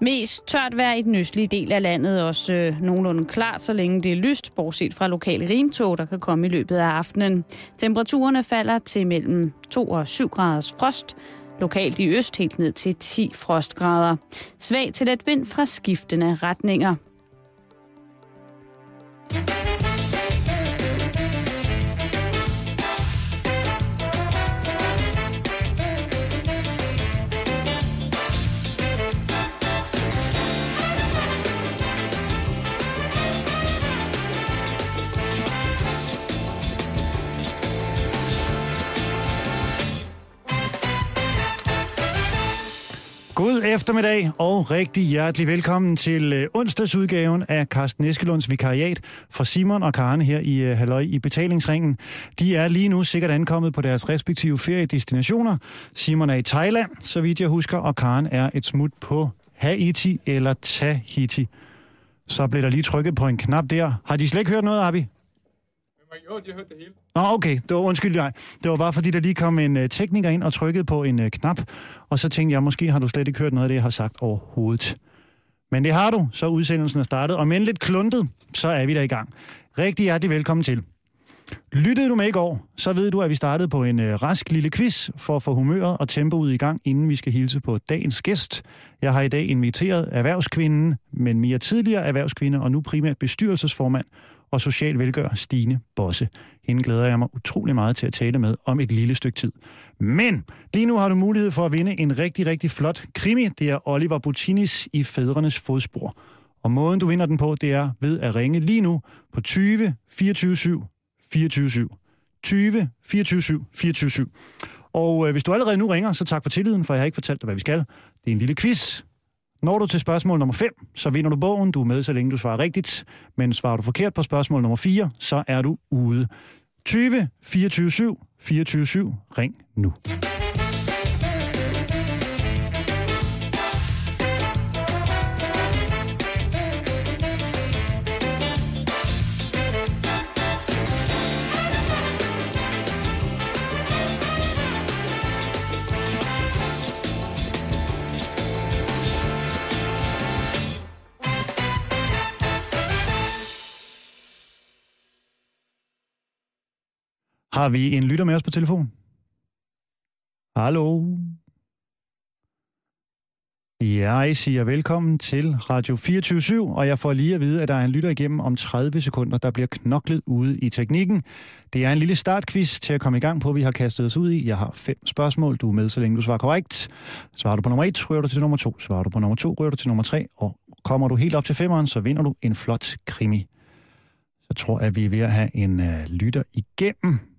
Mest tørt vejr i den østlige del af landet, også øh, nogenlunde klart, så længe det er lyst, bortset fra lokale rimtog, der kan komme i løbet af aftenen. Temperaturerne falder til mellem 2 og 7 graders frost, lokalt i øst helt ned til 10 frostgrader. Svag til let vind fra skiftende retninger. Eftermiddag og rigtig hjertelig velkommen til øh, onsdagsudgaven af Carsten Eskelunds vikariat fra Simon og Karen her i øh, Halløj i betalingsringen. De er lige nu sikkert ankommet på deres respektive feriedestinationer. Simon er i Thailand, så vidt jeg husker, og Karen er et smut på Haiti eller Tahiti. Så blev der lige trykket på en knap der. Har de slet ikke hørt noget, Abi? Jo, de har hørt det hele. Nå, okay. Det var undskyld dig. Det var bare fordi, der lige kom en øh, tekniker ind og trykkede på en øh, knap, og så tænkte jeg, måske har du slet ikke hørt noget af det, jeg har sagt overhovedet. Men det har du, så udsendelsen er startet, og men lidt kluntet, så er vi der i gang. Rigtig hjertelig velkommen til. Lyttede du med i går, så ved du, at vi startede på en øh, rask lille quiz for at få humøret og tempoet i gang, inden vi skal hilse på dagens gæst. Jeg har i dag inviteret erhvervskvinden, men mere tidligere erhvervskvinde og nu primært bestyrelsesformand og social velgør Stine Bosse. Hende glæder jeg mig utrolig meget til at tale med om et lille stykke tid. Men lige nu har du mulighed for at vinde en rigtig, rigtig flot krimi. Det er Oliver Butinis i Fædrenes Fodspor. Og måden du vinder den på, det er ved at ringe lige nu på 20 24 7 24 7. 20 24 7 24 7. Og øh, hvis du allerede nu ringer, så tak for tilliden, for jeg har ikke fortalt dig, hvad vi skal. Det er en lille quiz. Når du til spørgsmål nummer 5, så vinder du bogen. Du er med, så længe du svarer rigtigt. Men svarer du forkert på spørgsmål nummer 4, så er du ude. 20 24 7 24 7. Ring nu. Har vi en lytter med os på telefon? Hallo? Jeg siger velkommen til Radio 24 og jeg får lige at vide, at der er en lytter igennem om 30 sekunder, der bliver knoklet ude i teknikken. Det er en lille startquiz til at komme i gang på, vi har kastet os ud i. Jeg har fem spørgsmål, du er med, så længe du svarer korrekt. Svarer du på nummer 1, rører du til nummer 2. Svarer du på nummer 2, rører du til nummer 3. Og kommer du helt op til femmeren, så vinder du en flot krimi. Så tror jeg, at vi er ved at have en uh, lytter igennem.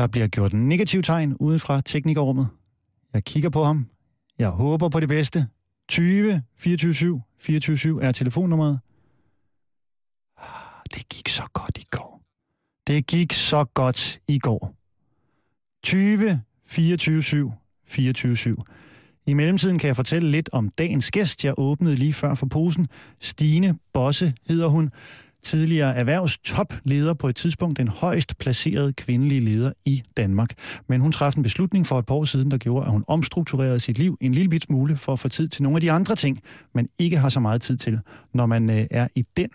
Der bliver gjort en negativ tegn ude fra teknikerrummet. Jeg kigger på ham. Jeg håber på det bedste. 20 24 24 er telefonnummeret. Ah, det gik så godt i går. Det gik så godt i går. 20 24 24 I mellemtiden kan jeg fortælle lidt om dagens gæst. Jeg åbnede lige før for posen. Stine Bosse hedder hun tidligere erhvervstopleder på et tidspunkt, den højst placerede kvindelige leder i Danmark. Men hun træffede en beslutning for et par år siden, der gjorde, at hun omstrukturerede sit liv en lille bit smule for at få tid til nogle af de andre ting, man ikke har så meget tid til, når man øh, er i den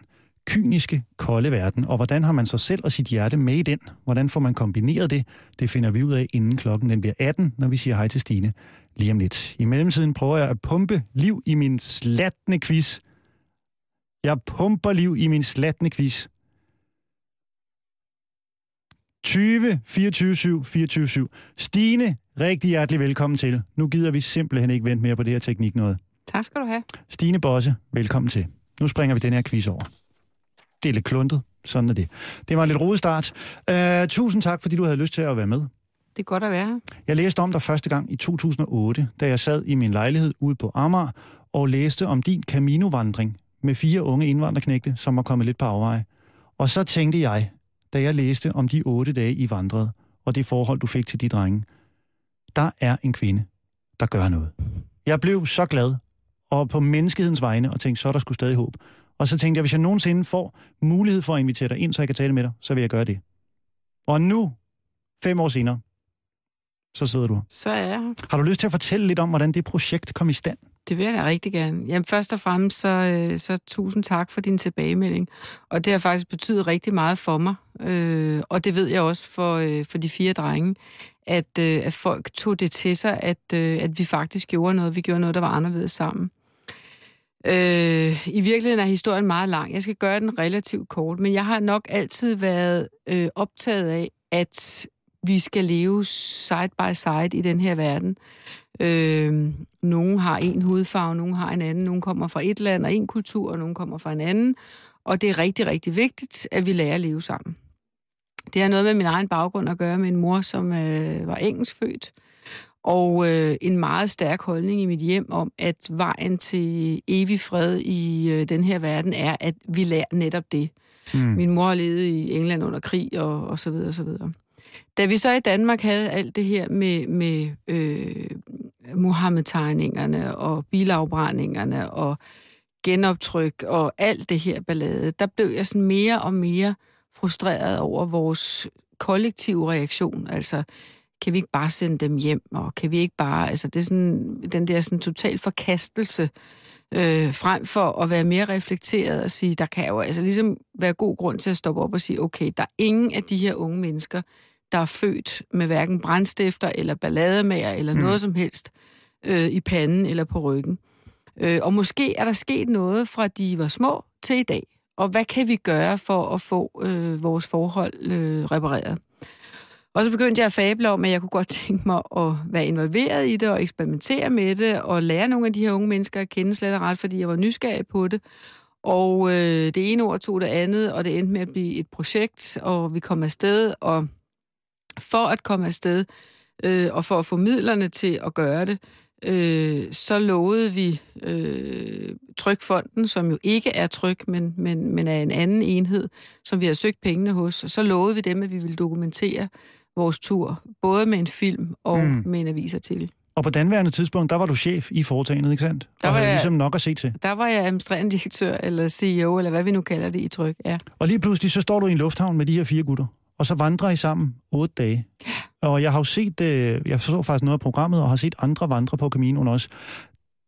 kyniske, kolde verden. Og hvordan har man sig selv og sit hjerte med i den? Hvordan får man kombineret det? Det finder vi ud af, inden klokken den bliver 18, når vi siger hej til Stine lige om lidt. I mellemtiden prøver jeg at pumpe liv i min slatne quiz. Jeg pumper liv i min slatne quiz. 20 24 7 24 7. Stine, rigtig hjertelig velkommen til. Nu gider vi simpelthen ikke vente mere på det her teknik noget. Tak skal du have. Stine Bosse, velkommen til. Nu springer vi den her quiz over. Det er lidt kluntet, sådan er det. Det var en lidt rodet start. Uh, tusind tak, fordi du havde lyst til at være med. Det er godt at være her. Jeg læste om dig første gang i 2008, da jeg sad i min lejlighed ude på Amager og læste om din Camino-vandring med fire unge indvandrerknægte, som var kommet lidt på afveje. Og så tænkte jeg, da jeg læste om de otte dage, I vandrede, og det forhold, du fik til de drenge, der er en kvinde, der gør noget. Jeg blev så glad, og på menneskehedens vegne, og tænkte, så er der skulle stadig håb. Og så tænkte jeg, hvis jeg nogensinde får mulighed for at invitere dig ind, så jeg kan tale med dig, så vil jeg gøre det. Og nu, fem år senere, så sidder du. Så er jeg. Har du lyst til at fortælle lidt om, hvordan det projekt kom i stand? Det vil jeg da rigtig gerne. Jamen først og fremmest, så, øh, så tusind tak for din tilbagemelding. Og det har faktisk betydet rigtig meget for mig. Øh, og det ved jeg også for, øh, for de fire drenge, at, øh, at folk tog det til sig, at, øh, at vi faktisk gjorde noget. Vi gjorde noget, der var anderledes sammen. Øh, I virkeligheden er historien meget lang. Jeg skal gøre den relativt kort, men jeg har nok altid været øh, optaget af, at vi skal leve side by side i den her verden. Øh, nogle har en hudfarve, nogle har en anden, nogle kommer fra et land og en kultur, og nogle kommer fra en anden. Og det er rigtig, rigtig vigtigt, at vi lærer at leve sammen. Det har noget med min egen baggrund at gøre med en mor, som øh, var engelskfødt, og øh, en meget stærk holdning i mit hjem om, at vejen til evig fred i øh, den her verden er, at vi lærer netop det. Mm. Min mor levet i England under krig og, og så videre og så videre. Da vi så i Danmark havde alt det her med, med øh, Mohammed-tegningerne og bilafbrændingerne og genoptryk og alt det her ballade, der blev jeg sådan mere og mere frustreret over vores kollektive reaktion. Altså, kan vi ikke bare sende dem hjem, og kan vi ikke bare... Altså, det er sådan, den der sådan total forkastelse, øh, frem for at være mere reflekteret og sige, der kan jo altså ligesom være god grund til at stoppe op og sige, okay, der er ingen af de her unge mennesker, der er født med hverken brændstifter eller ballademager eller mm. noget som helst øh, i panden eller på ryggen. Øh, og måske er der sket noget fra de var små til i dag. Og hvad kan vi gøre for at få øh, vores forhold øh, repareret? Og så begyndte jeg at fable om, at jeg kunne godt tænke mig at være involveret i det og eksperimentere med det og lære nogle af de her unge mennesker at kende slet og ret, fordi jeg var nysgerrig på det. Og øh, det ene ord tog det andet, og det endte med at blive et projekt, og vi kom afsted, og for at komme afsted, øh, og for at få midlerne til at gøre det, øh, så lovede vi øh, Trykfonden, som jo ikke er Tryk, men, men, men er en anden enhed, som vi har søgt pengene hos, så lovede vi dem, at vi ville dokumentere vores tur, både med en film og mm. med en avisartikel. Og på danværende tidspunkt, der var du chef i foretagendet, ikke sandt? Der og var havde jeg, ligesom nok at se til. Der var jeg administrerende direktør, eller CEO, eller hvad vi nu kalder det i tryk, ja. Og lige pludselig, så står du i en lufthavn med de her fire gutter, og så vandrer I sammen otte dage. Og jeg har jo set, øh, jeg så faktisk noget af programmet, og har set andre vandre på Caminoen også.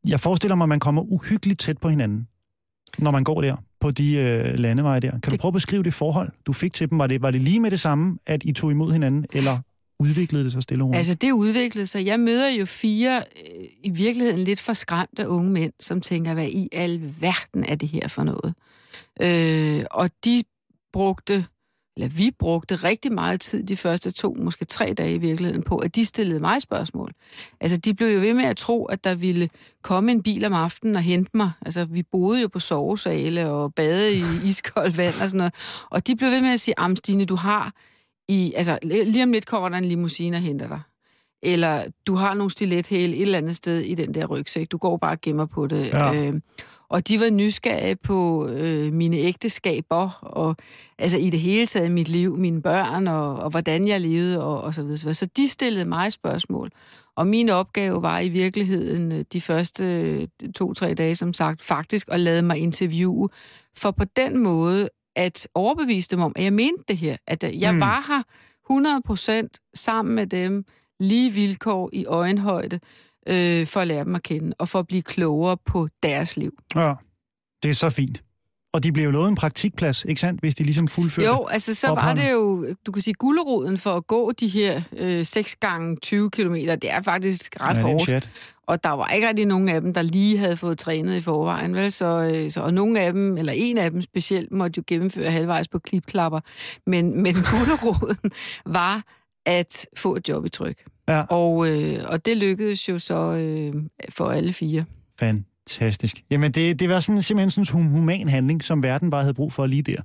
Jeg forestiller mig, at man kommer uhyggeligt tæt på hinanden, når man går der på de øh, landeveje der. Kan det... du prøve at beskrive det forhold, du fik til dem? Var det, var det lige med det samme, at I tog imod hinanden, eller udviklede det sig stille og? Altså, det udviklede sig. Jeg møder jo fire, øh, i virkeligheden lidt for skræmte unge mænd, som tænker, hvad i al verden er det her for noget? Øh, og de brugte eller vi brugte rigtig meget tid de første to, måske tre dage i virkeligheden på, at de stillede mig spørgsmål. Altså, de blev jo ved med at tro, at der ville komme en bil om aftenen og hente mig. Altså, vi boede jo på sovesale og bade i iskoldt vand og sådan noget. Og de blev ved med at sige, Amstine, du har i... Altså, lige om lidt kommer der en limousine og henter dig. Eller du har nogle stilethæle et eller andet sted i den der rygsæk. Du går bare og gemmer på det. Ja. Øh, og de var nysgerrige på øh, mine ægteskaber, og altså i det hele taget mit liv, mine børn, og, og hvordan jeg levede, og, og så videre. Så de stillede mig spørgsmål. Og min opgave var i virkeligheden øh, de første øh, to-tre dage, som sagt, faktisk at lade mig interviewe, for på den måde at overbevise dem om, at jeg mente det her, at jeg mm. var her 100% sammen med dem, lige vilkår i øjenhøjde, øh, for at lære dem at kende, og for at blive klogere på deres liv. Ja, det er så fint. Og de blev jo lovet en praktikplads, ikke sandt, hvis de ligesom fuldførte Jo, altså så var det jo, du kan sige, gulderoden for at gå de her øh, 6 gange 20 km, det er faktisk ret ja, hårdt. Og der var ikke rigtig nogen af dem, der lige havde fået trænet i forvejen, vel? Så, øh, så, og nogle af dem, eller en af dem specielt, måtte jo gennemføre halvvejs på klipklapper. Men, men gulderoden var at få et job i tryk. Ja. Og, øh, og det lykkedes jo så øh, for alle fire. Fantastisk. Jamen, det, det var sådan, simpelthen sådan en human handling, som verden bare havde brug for lige der.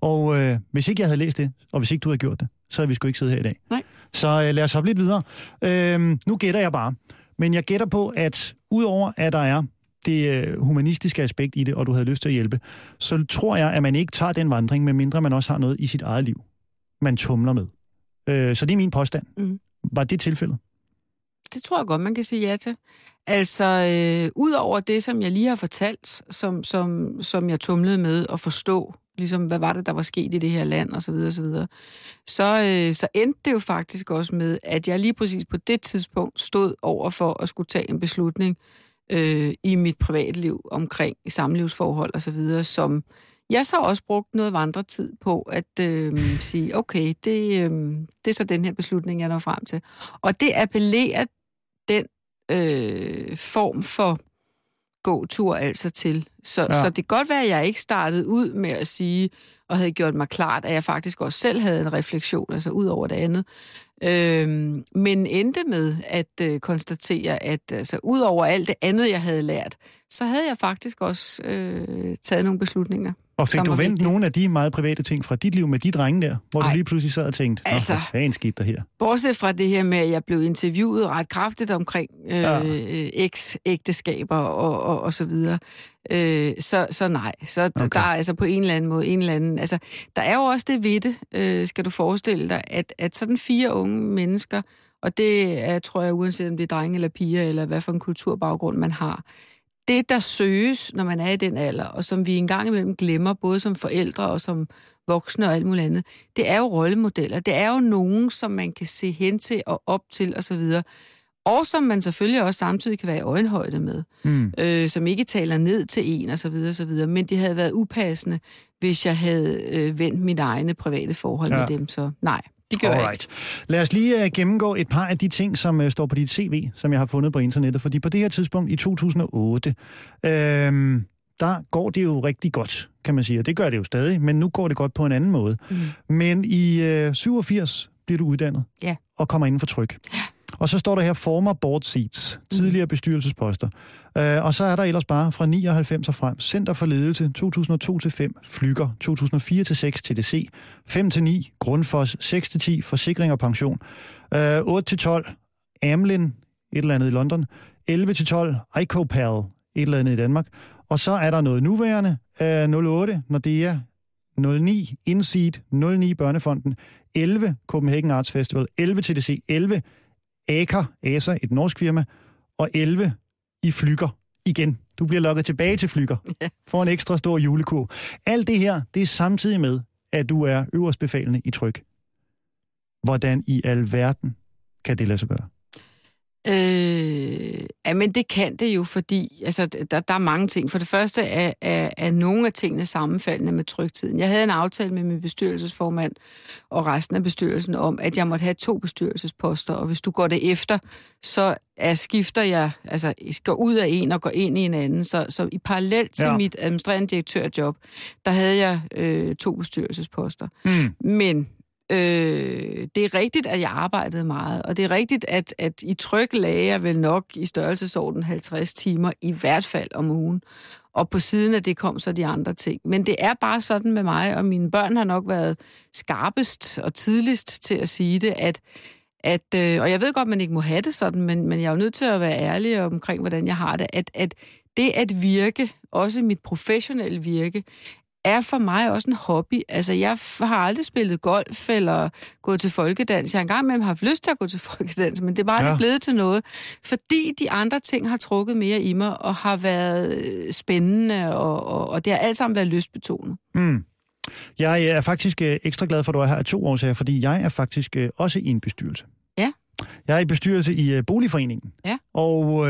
Og øh, hvis ikke jeg havde læst det, og hvis ikke du havde gjort det, så havde vi sgu ikke siddet her i dag. Nej. Så øh, lad os hoppe lidt videre. Øh, nu gætter jeg bare. Men jeg gætter på, at udover at der er det øh, humanistiske aspekt i det, og du havde lyst til at hjælpe, så tror jeg, at man ikke tager den vandring, medmindre man også har noget i sit eget liv, man tumler med. Øh, så det er min påstand. Mm. Var det tilfældet? Det tror jeg godt, man kan sige ja til. Altså, øh, ud over det, som jeg lige har fortalt, som, som, som jeg tumlede med at forstå, ligesom hvad var det, der var sket i det her land, og så videre, og så videre, så, øh, så endte det jo faktisk også med, at jeg lige præcis på det tidspunkt stod over for at skulle tage en beslutning øh, i mit privatliv omkring samlivsforhold og så videre, som jeg så også brugt noget vandretid på at øh, sige, okay, det, øh, det er så den her beslutning, jeg når frem til. Og det appellerer den øh, form for gåtur altså til. Så, ja. så det kan godt være, at jeg ikke startede ud med at sige, og havde gjort mig klart, at jeg faktisk også selv havde en refleksion, altså ud over det andet. Øhm, men endte med at øh, konstatere, at altså, ud over alt det andet, jeg havde lært, så havde jeg faktisk også øh, taget nogle beslutninger. Og fik du vendt vigtigt. nogle af de meget private ting fra dit liv med de drenge der, hvor Ej. du lige pludselig sad og tænkte, altså, hvad fanden skete der her? Bortset fra det her med, at jeg blev interviewet ret kraftigt omkring øh, ja. eks-ægteskaber og, og, og så videre, øh, så, så nej. Så okay. der er altså på en eller anden måde, en eller anden... Altså, der er jo også det ved det, øh, skal du forestille dig, at, at sådan fire unge mennesker, og det er, tror jeg, uanset om det er drenge eller piger, eller hvad for en kulturbaggrund man har, det, der søges, når man er i den alder, og som vi engang imellem glemmer, både som forældre og som voksne og alt muligt andet, det er jo rollemodeller. Det er jo nogen, som man kan se hen til og op til osv., og som man selvfølgelig også samtidig kan være i øjenhøjde med, mm. øh, som ikke taler ned til en og så videre, og så videre. Men det havde været upassende, hvis jeg havde øh, vendt mit egne private forhold ja. med dem, så nej. Det gør Alright. jeg ikke. Lad os lige uh, gennemgå et par af de ting, som uh, står på dit CV, som jeg har fundet på internettet. Fordi på det her tidspunkt i 2008, øh, der går det jo rigtig godt, kan man sige. Og det gør det jo stadig, men nu går det godt på en anden måde. Mm. Men i uh, 87 bliver du uddannet ja. og kommer inden for tryk. Ja. Og så står der her former board seats, tidligere bestyrelsesposter. Uh, og så er der ellers bare fra 99 og frem, Center for Ledelse 2002-5, Flyger 2004-6, TDC, 5-9, Grundfos, 6-10, Forsikring og Pension, øh, 8-12, Amlin, et eller andet i London, 11-12, ICOPAL, et eller andet i Danmark, og så er der noget nuværende, uh, 08, Nordea, 09 Inseed, 09 Børnefonden, 11 Copenhagen Arts Festival, 11 TDC, 11 Aker, ASA, et norsk firma, og 11 i Flyger igen. Du bliver lukket tilbage til Flyger for en ekstra stor julekur. Alt det her, det er samtidig med, at du er øverstbefalende i tryk. Hvordan i alverden kan det lade sig gøre? Øh, ja, men det kan det jo, fordi altså, der, der er mange ting. For det første er, er, er nogle af tingene sammenfaldende med trygtiden. Jeg havde en aftale med min bestyrelsesformand og resten af bestyrelsen om, at jeg måtte have to bestyrelsesposter, og hvis du går det efter, så er, skifter jeg, altså jeg går ud af en og går ind i en anden. Så, så i parallel til ja. mit administrerende direktørjob, der havde jeg øh, to bestyrelsesposter. Mm. Men Øh, det er rigtigt, at jeg arbejdede meget, og det er rigtigt, at, at i tryk lagde jeg vel nok i størrelsesorden 50 timer, i hvert fald om ugen. Og på siden af det kom så de andre ting. Men det er bare sådan med mig, og mine børn har nok været skarpest og tidligst til at sige det, at, at øh, og jeg ved godt, man ikke må have det sådan, men, men jeg er jo nødt til at være ærlig omkring, hvordan jeg har det, at, at det at virke, også mit professionelle virke, er for mig også en hobby. Altså, jeg har aldrig spillet golf eller gået til folkedans. Jeg har engang med haft lyst til at gå til folkedans, men det er bare ja. blevet til noget. Fordi de andre ting har trukket mere i mig og har været øh, spændende, og, og, og det har alt sammen været lystbetonet. Mm. Jeg er faktisk øh, ekstra glad for, at du er her af to årsager, fordi jeg er faktisk øh, også i en bestyrelse. Ja. Jeg er i bestyrelse i Boligforeningen, ja. Og uh,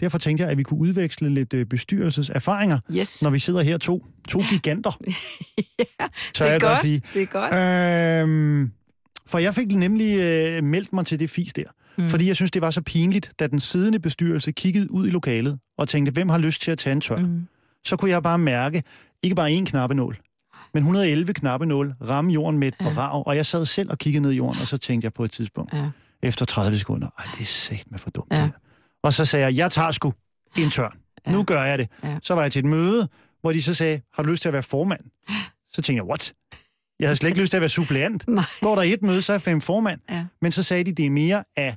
derfor tænkte jeg, at vi kunne udveksle lidt uh, bestyrelseserfaringer, yes. når vi sidder her to, to giganter. ja, Tør det er jeg godt. sige. Det er godt. Øhm, for jeg fik nemlig uh, meldt mig til det fis der, mm. fordi jeg synes, det var så pinligt, da den siddende bestyrelse kiggede ud i lokalet og tænkte, hvem har lyst til at tage en tør? Mm. Så kunne jeg bare mærke, ikke bare én knappenål, men 111 knappenål ramme jorden med et ja. brag, og jeg sad selv og kiggede ned i jorden, og så tænkte jeg på et tidspunkt, ja efter 30 sekunder. Ej, det er sæt med for dumt ja. det Og så sagde jeg, jeg tager sgu en tørn. Ja. Nu gør jeg det. Ja. Så var jeg til et møde, hvor de så sagde, har du lyst til at være formand? Så tænkte jeg, what? Jeg havde slet ikke lyst til at være suppleant. Nej. Går der et møde, så er jeg fem formand. Ja. Men så sagde de, det er mere af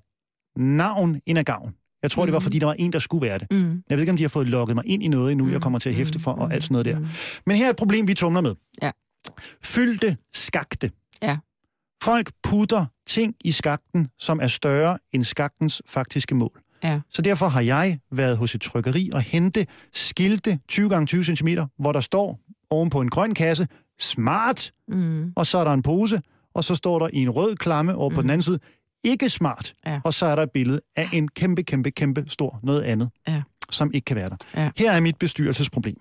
navn end af gavn. Jeg tror, mm. det var, mhm. fordi der var en, der skulle være det. Mm. Jeg ved ikke, om de har fået lukket mig ind i noget endnu, mm. jeg kommer til at hæfte for, og alt sådan noget der. Mm. Men her er et problem, vi tumler med. Ja. Fyldte skagte. Ja. Folk putter ting i skakten, som er større end skaktens faktiske mål. Ja. Så derfor har jeg været hos et trykkeri og hente skilte 20 gange 20 cm, hvor der står oven på en grøn kasse, smart, mm. og så er der en pose, og så står der i en rød klamme over mm. på den mm. anden side, ikke smart, ja. og så er der et billede af en kæmpe, kæmpe, kæmpe stor noget andet. Ja. som ikke kan være der. Ja. Her er mit bestyrelsesproblem.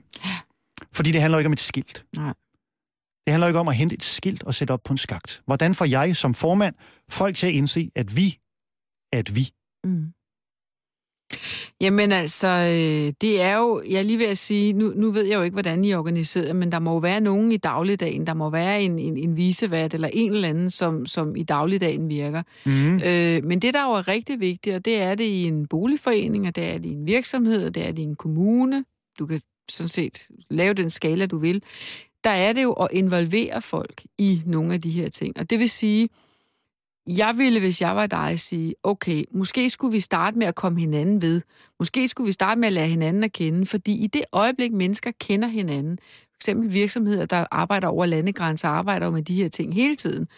Fordi det handler ikke om et skilt. Nej. Det handler ikke om at hente et skilt og sætte op på en skagt. Hvordan får jeg som formand folk til at indse, at vi, at vi, Mm. Jamen altså, øh, det er jo, jeg er lige ved at sige, nu, nu ved jeg jo ikke, hvordan I er organiseret, men der må jo være nogen i dagligdagen, der må være en, en, en visevært eller en eller anden, som, som i dagligdagen virker. mm, Øh, men det, der jo er rigtig vigtigt, og det er det i en boligforening, og det er det i en virksomhed, og det er det i en kommune. Du kan sådan set lave den skala, du vil. Der er det jo at involvere folk i nogle af de her ting. Og det vil sige, jeg ville, hvis jeg var dig, sige, okay, måske skulle vi starte med at komme hinanden ved. Måske skulle vi starte med at lære hinanden at kende, fordi i det øjeblik, mennesker kender hinanden, eksempel virksomheder, der arbejder over landegrænser, arbejder med de her ting hele tiden.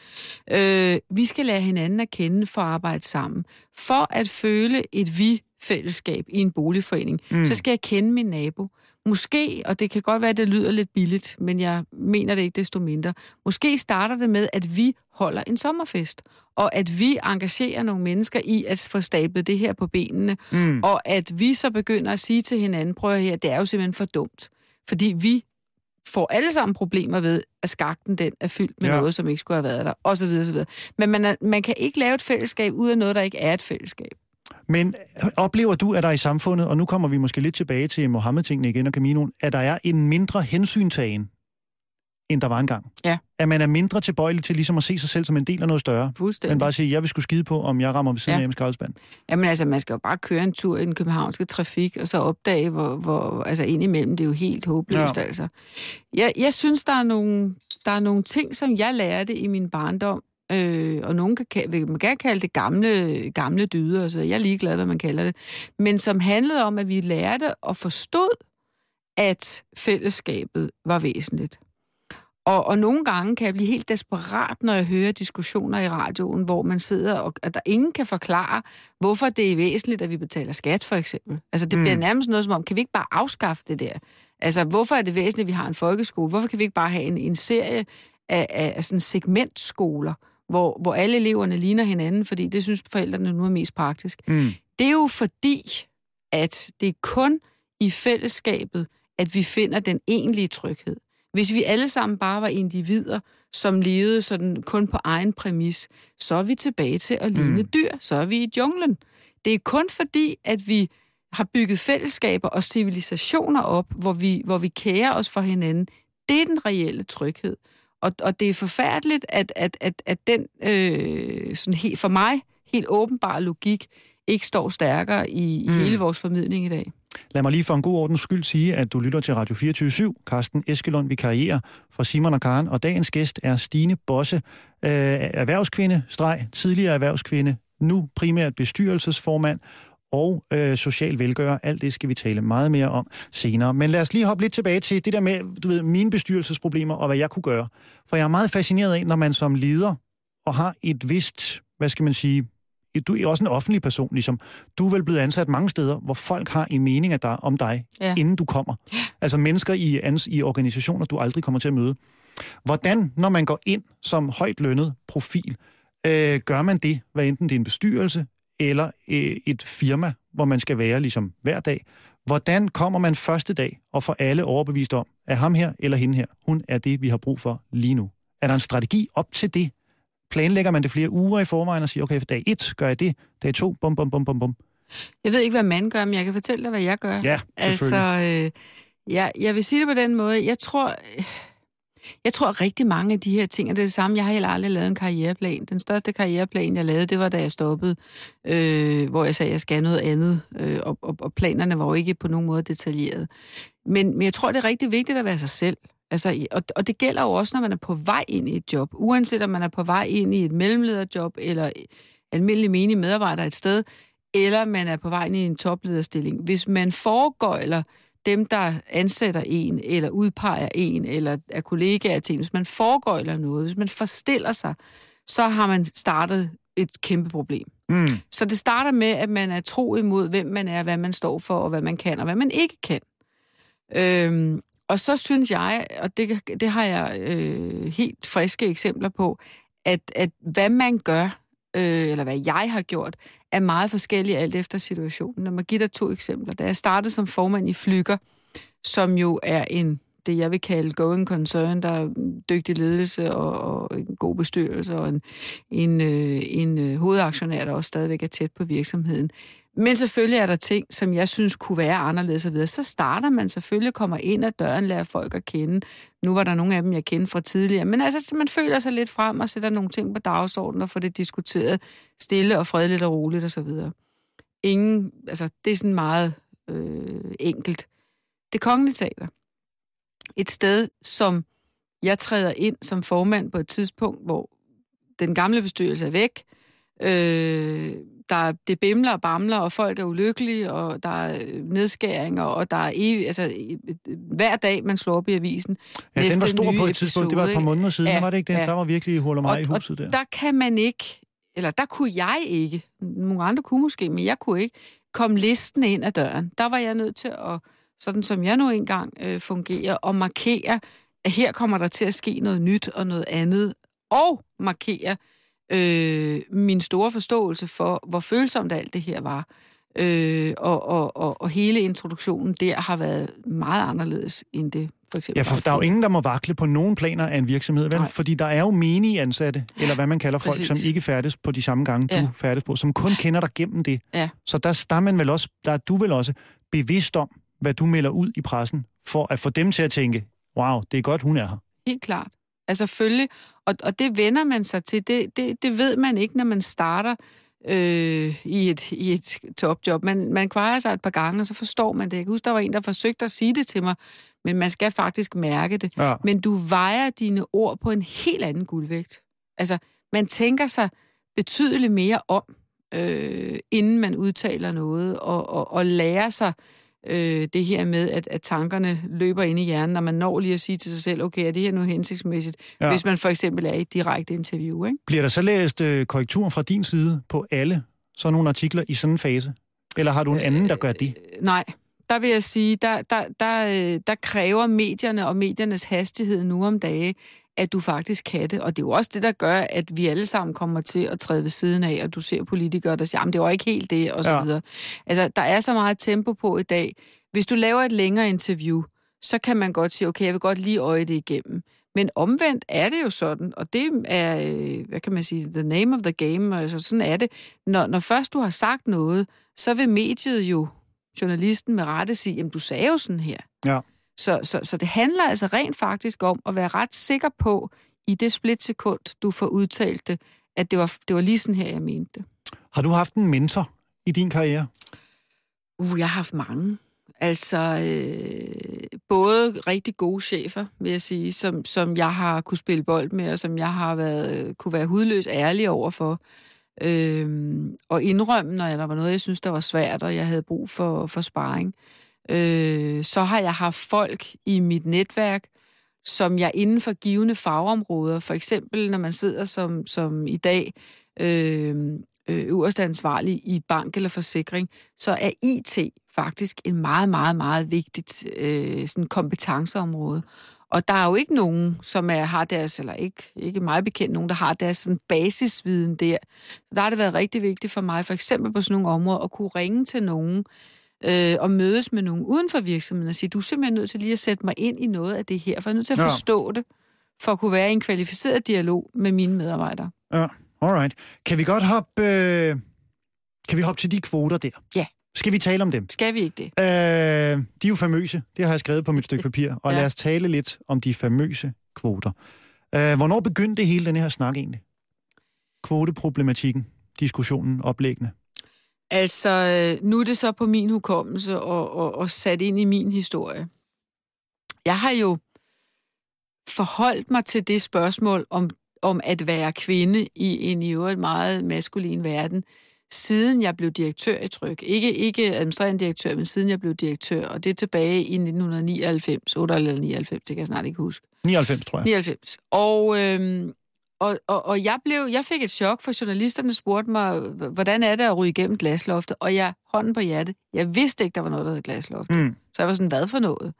Øh, vi skal lære hinanden at kende for at arbejde sammen. For at føle et vi-fællesskab i en boligforening, mm. så skal jeg kende min nabo. Måske, og det kan godt være, at det lyder lidt billigt, men jeg mener det ikke desto mindre. Måske starter det med, at vi holder en sommerfest, og at vi engagerer nogle mennesker i at få stablet det her på benene, mm, og at vi så begynder at sige til hinanden, prøv at her, det er jo simpelthen for dumt. Fordi vi får alle sammen problemer ved, at skakten den er fyldt med ja. noget, som ikke skulle have været der, osv. osv. Men man, er, man kan ikke lave et fællesskab ud af noget, der ikke er et fællesskab. Men oplever du, at der i samfundet, og nu kommer vi måske lidt tilbage til Mohammed-tingene igen og Caminoen, at der er en mindre hensyntagen, end der var engang? Ja. At man er mindre tilbøjelig til ligesom at se sig selv som en del af noget større, Fuldstændig. end bare at sige, jeg vil skulle skide på, om jeg rammer ved siden Ja. af skraldespand. Jamen altså, man skal jo bare køre en tur i den københavnske trafik, og så opdage, hvor, hvor altså indimellem, det er jo helt håbløst, ja. altså. Jeg, jeg synes, der er, nogle, der er nogle ting, som jeg lærte i min barndom, øh, og nogen kan, ka- vil man gerne kalde det gamle, gamle dyder, så jeg er ligeglad, hvad man kalder det, men som handlede om, at vi lærte og forstod, at fællesskabet var væsentligt. Og, og nogle gange kan jeg blive helt desperat, når jeg hører diskussioner i radioen, hvor man sidder, og at der ingen kan forklare, hvorfor det er væsentligt, at vi betaler skat, for eksempel. Altså, det bliver Mm. nærmest noget som om, kan vi ikke bare afskaffe det der? Altså, hvorfor er det væsentligt, at vi har en folkeskole? Hvorfor kan vi ikke bare have en, en serie af, af, af sådan segmentskoler, hvor, hvor alle eleverne ligner hinanden, fordi det synes forældrene nu er mest praktisk. Mm. Det er jo fordi, at det er kun i fællesskabet, at vi finder den egentlige tryghed. Hvis vi alle sammen bare var individer, som levede sådan kun på egen præmis, så er vi tilbage til at ligne Mm. dyr, så er vi i junglen. Det er kun fordi, at vi har bygget fællesskaber og civilisationer op, hvor vi, hvor vi kærer os for hinanden. Det er den reelle tryghed. Og, og det er forfærdeligt, at, at, at, at den øh, sådan helt, for mig helt åbenbare logik ikke står stærkere i, i Mm. hele vores formidling i dag. Lad mig lige for en god ordens skyld sige, at du lytter til Radio 24 Carsten Eskelund vikarierer for Simon og Karen, og dagens gæst er Stine Bosse, øh, erhvervskvinde, streg, tidligere erhvervskvinde, nu primært bestyrelsesformand og øh, social velgører. Alt det skal vi tale meget mere om senere. Men lad os lige hoppe lidt tilbage til det der med, du ved, mine bestyrelsesproblemer og hvad jeg kunne gøre. For jeg er meget fascineret af, når man som leder og har et vist, hvad skal man sige, du er også en offentlig person, ligesom. Du er vel blevet ansat mange steder, hvor folk har en mening af dig, om dig, ja. Ja. inden du kommer. Altså mennesker i, ans, i organisationer, du aldrig kommer til at møde. Hvordan, når man går ind som højt lønnet profil, øh, gør man det, hvad enten det er en bestyrelse eller øh, et firma, hvor man skal være ligesom hver dag? Hvordan kommer man første dag og får alle overbevist om, at ham her eller hende her, hun er det, vi har brug for lige nu? Er der en strategi op til det? Planlægger man det flere uger i forvejen og siger, okay, for dag 1 gør jeg det, dag 2, bum, bum, bum, bum, bum. Jeg ved ikke, hvad man gør, men jeg kan fortælle dig, hvad jeg gør. Ja, Altså, øh, jeg, jeg vil sige det på den måde. Jeg tror, jeg tror rigtig mange af de her ting er det samme. Jeg har heller aldrig lavet en karriereplan. Den største karriereplan, jeg lavede, det var, da jeg stoppede, øh, hvor jeg sagde, at jeg skal noget andet, øh, og, og, og planerne var jo ikke på nogen måde detaljeret. Men, men jeg tror, det er rigtig vigtigt at være sig selv. Altså, og, og det gælder jo også, når man er på vej ind i et job. Uanset om man er på vej ind i et mellemlederjob, eller almindelig menig medarbejder et sted, eller man er på vej ind i en toplederstilling. Hvis man foregøjler dem, der ansætter en, eller udpeger en, eller er kollegaer til en, hvis man foregøjler noget, hvis man forstiller sig, så har man startet et kæmpe problem. Mm. Så det starter med, at man er tro imod, hvem man er, hvad man står for, og hvad man kan, og hvad man ikke kan. Øhm, og så synes jeg, og det, det har jeg øh, helt friske eksempler på, at, at hvad man gør, øh, eller hvad jeg har gjort, er meget forskellige alt efter situationen. Lad mig give dig to eksempler. Da jeg startede som formand i Flyger, som jo er en det, jeg vil kalde going concern, der er dygtig ledelse og, og en god bestyrelse og en, en, øh, en øh, hovedaktionær, der også stadigvæk er tæt på virksomheden. Men selvfølgelig er der ting, som jeg synes kunne være anderledes og videre. Så starter man selvfølgelig, kommer ind ad døren, lærer folk at kende. Nu var der nogle af dem, jeg kendte fra tidligere. Men altså, man føler sig lidt frem og sætter nogle ting på dagsordenen og får det diskuteret stille og fredeligt og roligt osv. Ingen, altså, det er sådan meget øh, enkelt. Det kongelige teater. Et sted, som jeg træder ind som formand på et tidspunkt, hvor den gamle bestyrelse er væk. Øh, der, det bimler og bamler, og folk er ulykkelige, og der er nedskæringer, og der er evig, altså, hver dag, man slår op i avisen. Ja, den var stor på et tidspunkt. Det var et par måneder siden, ja, var det ikke det? Ja. Der var virkelig hul og mig i huset der. Og der kan man ikke, eller der kunne jeg ikke, nogle andre kunne måske, men jeg kunne ikke, komme listen ind ad døren. Der var jeg nødt til at, sådan som jeg nu engang øh, fungerer, og markere, at her kommer der til at ske noget nyt og noget andet, og markere, øh, min store forståelse for, hvor følsomt alt det her var. Øh, og, og, og, og hele introduktionen der har været meget anderledes end det for eksempel. Ja, for der er jo ingen, der må vakle på nogen planer af en virksomhed, vel? Nej. Fordi der er jo menige ansatte, eller hvad man kalder folk, Præcis. som ikke færdes på de samme gange, Ja. du færdes på, som kun kender dig gennem det. Ja. Så der, der, er man vel også, der er du vel også bevidst om, hvad du melder ud i pressen, for at få dem til at tænke, wow, det er godt, hun er her. Helt klart. Altså følge, og, og det vender man sig til. Det, det, det ved man ikke, når man starter øh, i, et, i et topjob. Man, man kvarer sig et par gange, og så forstår man det. Jeg kan huske, der var en, der forsøgte at sige det til mig, men man skal faktisk mærke det. Ja. Men du vejer dine ord på en helt anden guldvægt. Altså, man tænker sig betydeligt mere om, øh, inden man udtaler noget, og, og, og lærer sig øh, det her med, at, at tankerne løber ind i hjernen, når man når lige at sige til sig selv, okay, er det her nu hensigtsmæssigt, Ja. hvis man for eksempel er i et direkte interview, ikke? Bliver der så læst øh, korrektur fra din side på alle sådan nogle artikler i sådan en fase? Eller har du en anden, der gør det? Øh, nej, der vil jeg sige, der, der, der, øh, der kræver medierne og mediernes hastighed nu om dage, at du faktisk kan det. Og det er jo også det, der gør, at vi alle sammen kommer til at træde ved siden af, og du ser politikere, der siger, at det var ikke helt det, og så Ja. ja. videre. Altså, der er så meget tempo på i dag. Hvis du laver et længere interview, så kan man godt sige, okay, jeg vil godt lige øje det igennem. Men omvendt er det jo sådan, og det er, øh, hvad kan man sige, the name of the game, altså sådan er det. Når, når først du har sagt noget, så vil mediet jo, journalisten med rette sige, jamen du sagde jo sådan her. Ja. Så, så, så det handler altså rent faktisk om at være ret sikker på, i det splitsekund, du får udtalt det, at det var, det var lige sådan her, jeg mente det. Har du haft en mentor i din karriere? Uh, jeg har haft mange. Altså, øh, både rigtig gode chefer, vil jeg sige, som, som jeg har kunne spille bold med, og som jeg har været, øh, kunne være hudløs ærlig over for. Øh, og indrømme, når der var noget, jeg synes, der var svært, og jeg havde brug for, for sparring. Øh, så har jeg haft folk i mit netværk, som jeg inden for givende fagområder, for eksempel når man sidder som, som i dag øh, øh, øverste ansvarlig i bank eller forsikring, så er IT faktisk en meget, meget, meget vigtigt øh, sådan kompetenceområde. Og der er jo ikke nogen, som er, har deres, eller ikke, ikke meget bekendt, nogen, der har deres sådan basisviden der. Så der har det været rigtig vigtigt for mig, for eksempel på sådan nogle områder, at kunne ringe til nogen, øh, og mødes med nogen uden for virksomheden og sige, du er simpelthen nødt til lige at sætte mig ind i noget af det her, for jeg er nødt til at Ja. forstå det, for at kunne være i en kvalificeret dialog med mine medarbejdere. Ja, alright. Kan vi godt hoppe, øh, kan vi hoppe til de kvoter der? Ja. Skal vi tale om dem? Skal vi ikke det? Øh, de er jo famøse, det har jeg skrevet på mit stykke papir, og ja. Lad os tale lidt om de famøse kvoter. Øh, hvornår begyndte det hele den her snak egentlig? Kvoteproblematikken, diskussionen, oplæggende. Altså, øh, nu er det så på min hukommelse og, og, og sat ind i min historie. Jeg har jo forholdt mig til det spørgsmål om, om at være kvinde i en i øvrigt meget maskulin verden, siden jeg blev direktør i Tryk. Ikke, ikke administrerende direktør, men siden jeg blev direktør, og det er tilbage i 1999, 8 eller 99, det kan jeg snart ikke huske. 99, tror jeg. 99. Og, øhm, og, og, og jeg, blev, jeg fik et chok, for journalisterne spurgte mig, "H- hvordan er det at ryge igennem glasloftet? Og jeg, hånden på hjertet, jeg vidste ikke, der var noget, der hed glasloftet. Mm. Så jeg var sådan, hvad for noget?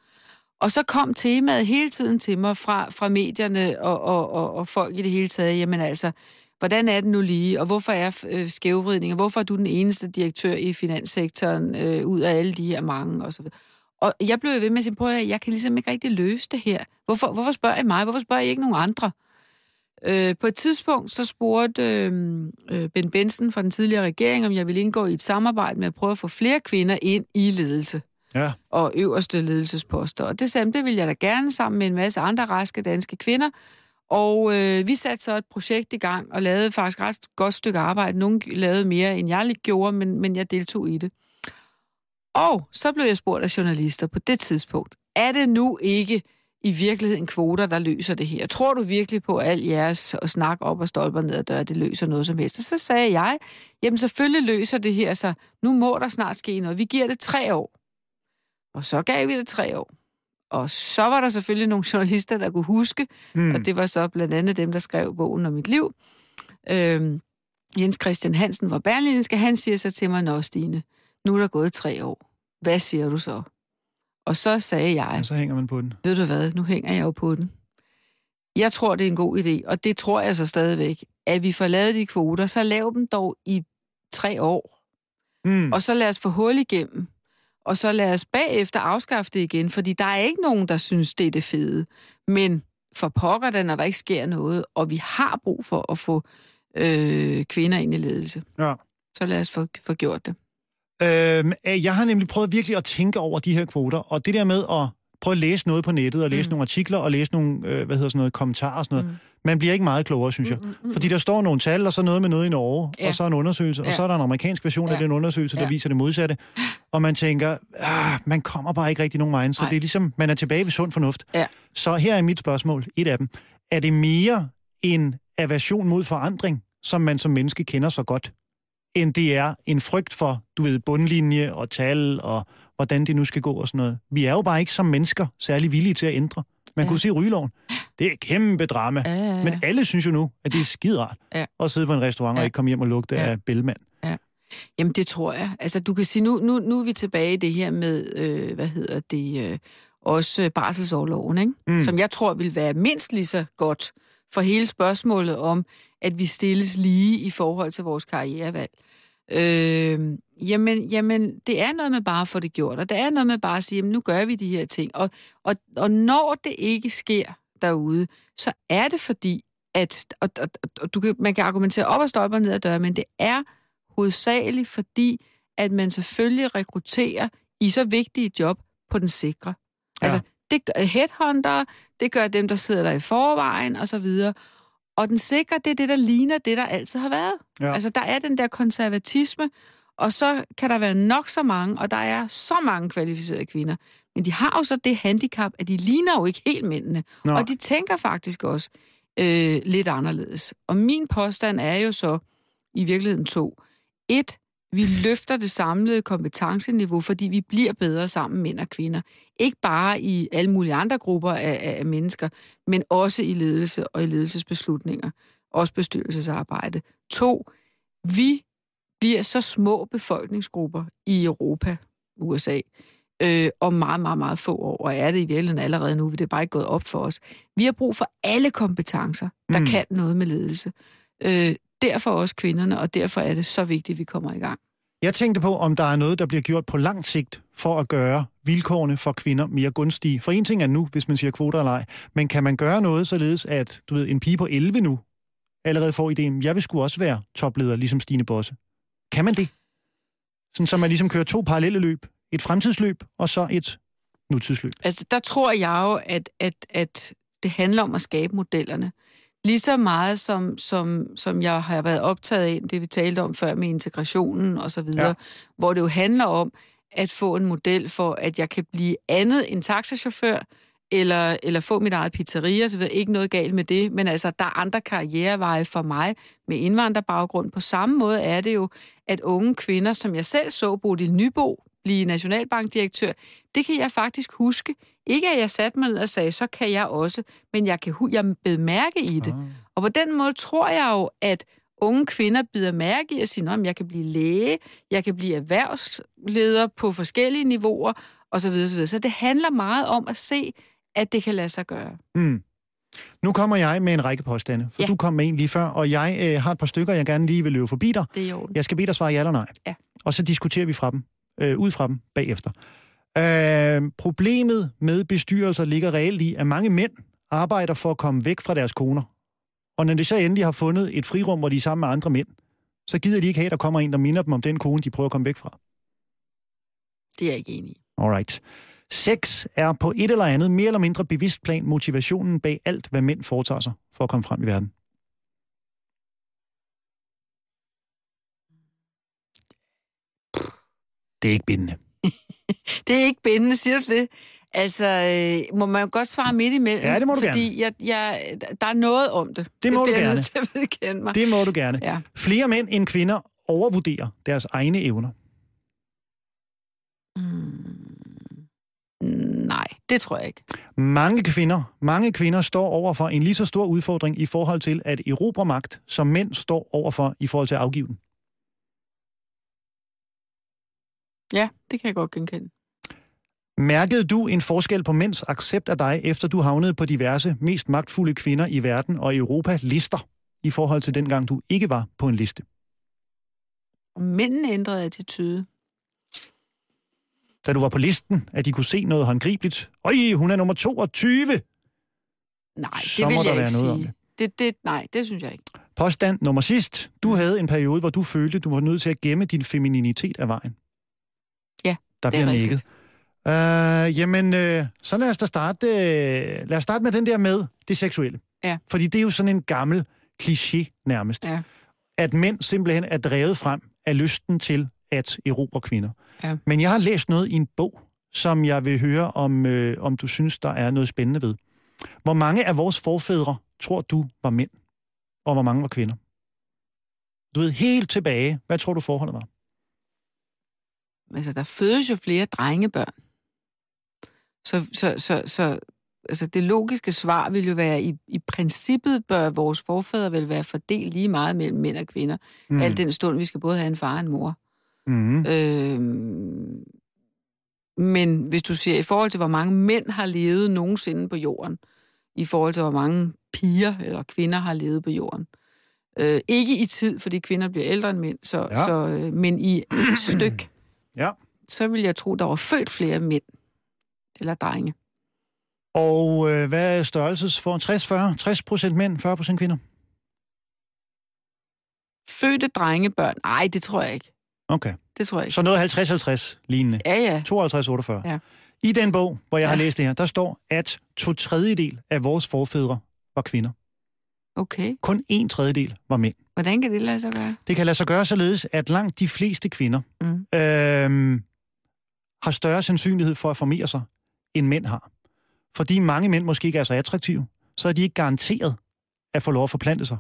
Og så kom temaet hele tiden til mig fra, fra medierne og, og, og, og folk i det hele taget, jamen altså, hvordan er det nu lige, og hvorfor er øh, skævvridning, og hvorfor er du den eneste direktør i finanssektoren øh, ud af alle de her mange, og så videre. Og jeg blev ved med at sige, prøv at jeg kan ligesom ikke rigtig løse det her. Hvorfor, hvorfor spørger I mig? Hvorfor spørger I ikke nogen andre? Øh, på et tidspunkt så spurgte øh, øh, Ben Benson fra den tidligere regering, om jeg ville indgå i et samarbejde med at prøve at få flere kvinder ind i ledelse Ja. og øverste ledelsesposter. Og det sagde det ville jeg da gerne sammen med en masse andre raske danske kvinder. Og øh, vi satte så et projekt i gang og lavede faktisk ret godt stykke arbejde. Nogle lavede mere, end jeg gjorde, men, men jeg deltog i det. Og så blev jeg spurgt af journalister på det tidspunkt, er det nu ikke i virkeligheden kvoter, der løser det her? Tror du virkelig på, at al jeres og snak op og stolper ned ad dør, det løser noget som helst? Og så sagde jeg, jamen selvfølgelig løser det her sig. Nu må der snart ske noget. Vi giver det tre år. Og så gav vi det tre år. Og så var der selvfølgelig nogle journalister, der kunne huske, mm. og det var så blandt andet dem, der skrev bogen om mit liv. Øhm, Jens Christian Hansen var Berlinske, han siger så til mig, Nå Stine, nu er der gået tre år. Hvad siger du så? Og så sagde jeg, Og så hænger man på den. ved du hvad, nu hænger jeg jo på den. Jeg tror, det er en god idé, og det tror jeg så stadigvæk, at vi får lavet de kvoter, så lav dem dog i tre år. Mm. Og så lad os få hul igennem. Og så lad os bagefter afskaffe det igen, fordi der er ikke nogen, der synes, det er det fede. Men for pokker det, når der ikke sker noget, og vi har brug for at få øh, kvinder ind i ledelse. Ja. Så lad os få, få gjort det. Øhm, øh, jeg har nemlig prøvet virkelig at tænke over de her kvoter, og det der med at prøve at læse noget på nettet, og læse mm. nogle artikler, og læse nogle, øh, hvad hedder sådan noget, kommentarer og sådan noget. Mm. Man bliver ikke meget klogere, synes jeg. Mm, mm, mm. Fordi der står nogle tal, og så noget med noget i Norge, ja. og så en undersøgelse, ja. og så er der en amerikansk version ja. af den undersøgelse, der ja. viser det modsatte. Og man tænker, ah, man kommer bare ikke rigtig nogen vejen, så Nej. det er ligesom, man er tilbage ved sund fornuft. Ja. Så her er mit spørgsmål, et af dem. Er det mere en aversion mod forandring, som man som menneske kender så godt, end det er en frygt for, du ved, bundlinje og tal, og hvordan det nu skal gå og sådan noget. Vi er jo bare ikke som mennesker særlig villige til at ændre. Man ja. kunne se rygeloven. Det er et kæmpe drama. Ja, ja, ja. Men alle synes jo nu, at det er skide rart Ja. at sidde på en restaurant ja. Ja. og ikke komme hjem og lugte Ja. af bælmand. Jamen, det tror jeg. Altså, du kan sige, nu, nu, nu er vi tilbage i det her med, øh, hvad hedder det, øh, også barselsårloven, ikke? Mm. som jeg tror vil være mindst lige så godt for hele spørgsmålet om, at vi stilles lige i forhold til vores karrierevalg. Øh, jamen, jamen, det er noget med bare at få det gjort, og det er noget med bare at sige, jamen, nu gør vi de her ting. Og, og, og når det ikke sker derude, så er det fordi, at og, og, og du kan, man kan argumentere op og stolper ned ad døre, men det er hovedsageligt fordi, at man selvfølgelig rekrutterer i så vigtige job på den sikre. Ja. Altså, det gør headhunter, det gør dem, der sidder der i forvejen, og så videre. Og den sikre, det er det, der ligner det, der altid har været. Ja. Altså, der er den der konservatisme, og så kan der være nok så mange, og der er så mange kvalificerede kvinder. Men de har jo så det handicap, at de ligner jo ikke helt mændene. Nå. Og de tænker faktisk også øh, lidt anderledes. Og min påstand er jo så i virkeligheden to. Et, vi løfter det samlede kompetenceniveau, fordi vi bliver bedre sammen, mænd og kvinder. Ikke bare i alle mulige andre grupper af, af, mennesker, men også i ledelse og i ledelsesbeslutninger. Også bestyrelsesarbejde. To, vi bliver så små befolkningsgrupper i Europa, USA, øh, om meget, meget, meget få år, og er det i virkeligheden allerede nu, det er bare ikke gået op for os. Vi har brug for alle kompetencer, der mm. kan noget med ledelse. Øh, derfor også kvinderne, og derfor er det så vigtigt, at vi kommer i gang. Jeg tænkte på, om der er noget, der bliver gjort på lang sigt for at gøre vilkårene for kvinder mere gunstige. For en ting er nu, hvis man siger kvoter eller ej, men kan man gøre noget således, at du ved, en pige på 11 nu allerede får ideen, jeg vil sgu også være topleder, ligesom Stine Bosse. Kan man det? Sådan, så man ligesom kører to parallelle løb. Et fremtidsløb, og så et nutidsløb. Altså, der tror jeg jo, at, at, at det handler om at skabe modellerne. Lige så meget som, som, som jeg har været optaget af, det vi talte om før med integrationen og så videre, Ja. hvor det jo handler om at få en model for, at jeg kan blive andet end taxachauffør, eller, eller få mit eget pizzeria, så ikke noget galt med det, men altså, der er andre karriereveje for mig med indvandrerbaggrund. På samme måde er det jo, at unge kvinder, som jeg selv så, Bodil Nybo, blive nationalbankdirektør, det kan jeg faktisk huske. Ikke at jeg satte mig ned og sagde, så kan jeg også, men jeg kan jeg bed mærke i det. Ah. Og på den måde tror jeg jo, at unge kvinder bider mærke i at sige, at jeg kan blive læge, jeg kan blive erhvervsleder på forskellige niveauer, osv. osv. Så det handler meget om at se, at det kan lade sig gøre. Mm. Nu kommer jeg med en række påstande, for Ja. du kom med en lige før, og jeg øh, har et par stykker, jeg gerne lige vil løbe forbi dig. Det er orden. Jeg skal bede dig svare ja eller nej. Ja. Og så diskuterer vi fra dem, øh, ud fra dem bagefter. Øh, problemet med bestyrelser ligger reelt i, at mange mænd arbejder for at komme væk fra deres koner. Og når de så endelig har fundet et frirum, hvor de er sammen med andre mænd, så gider de ikke have, at der kommer en, der minder dem om den kone, de prøver at komme væk fra. Det er jeg ikke enig i. Alright. Sex er på et eller andet mere eller mindre bevidst plan motivationen bag alt, hvad mænd foretager sig for at komme frem i verden. Det er ikke bindende. Det er ikke bindende, siger du det? Altså, øh, må man jo godt svare midt imellem? Ja, det må du fordi jeg, jeg, der er noget om det. Det må du bliver jeg gerne. nødt til at vedkende mig. Det må du gerne. Ja. Flere mænd end kvinder overvurderer deres egne evner. Mm, nej, det tror jeg ikke. Mange kvinder, mange kvinder står over for en lige så stor udfordring i forhold til at erobre magt, som mænd står over for i forhold til at afgive den. Ja, det kan jeg godt genkende. Mærkede du en forskel på mænds accept af dig, efter du havnede på diverse mest magtfulde kvinder i verden og Europa lister, i forhold til dengang du ikke var på en liste? Mændene ændrede attitude. Da du var på listen, at de kunne se noget håndgribeligt. Øj, hun er nummer 22! Nej, det Så vil må jeg ikke sige. Det, det, nej, det synes jeg ikke. Påstand nummer sidst. Du havde en periode, hvor du følte, du var nødt til at gemme din femininitet af vejen. Der er bliver rigtigt. nikket. Uh, jamen, uh, så lad os da starte, uh, lad os starte med den der med det seksuelle. Ja. Fordi det er jo sådan en gammel kliché nærmest. Ja. At mænd simpelthen er drevet frem af lysten til at erobre kvinder. Ja. Men jeg har læst noget i en bog, som jeg vil høre, om, øh, om du synes, der er noget spændende ved. Hvor mange af vores forfædre tror du var mænd, og hvor mange var kvinder? Du ved, helt tilbage, hvad tror du forholdet var? Altså, der fødes jo flere drengebørn. Så, så, så, så altså, det logiske svar vil jo være, i, i princippet bør vores forfædre vel være fordelt lige meget mellem mænd og kvinder. Mm. Al den stund, vi skal både have en far og en mor. Mm. Øhm, men hvis du siger, i forhold til, hvor mange mænd har levet nogensinde på jorden, i forhold til, hvor mange piger eller kvinder har levet på jorden. Øh, ikke i tid, fordi kvinder bliver ældre end mænd, så, Ja. så, øh, men i et stykke, Ja. så vil jeg tro, der var født flere mænd eller drenge. Og øh, hvad er størrelses for 60-40? 60 procent mænd, 40 procent kvinder? Fødte drengebørn? Nej, det tror jeg ikke. Okay. Det tror jeg ikke. Så noget 50-50 lignende. Ja, ja. 52-48. Ja. I den bog, hvor jeg ja. har læst det her, der står, at to tredjedel af vores forfædre var kvinder. Okay. Kun en tredjedel var mænd. Hvordan kan det lade sig gøre? Det kan lade sig gøre således, at langt de fleste kvinder Mm. øhm, har større sandsynlighed for at formere sig, end mænd har. Fordi mange mænd måske ikke er så attraktive, så er de ikke garanteret at få lov at forplante sig.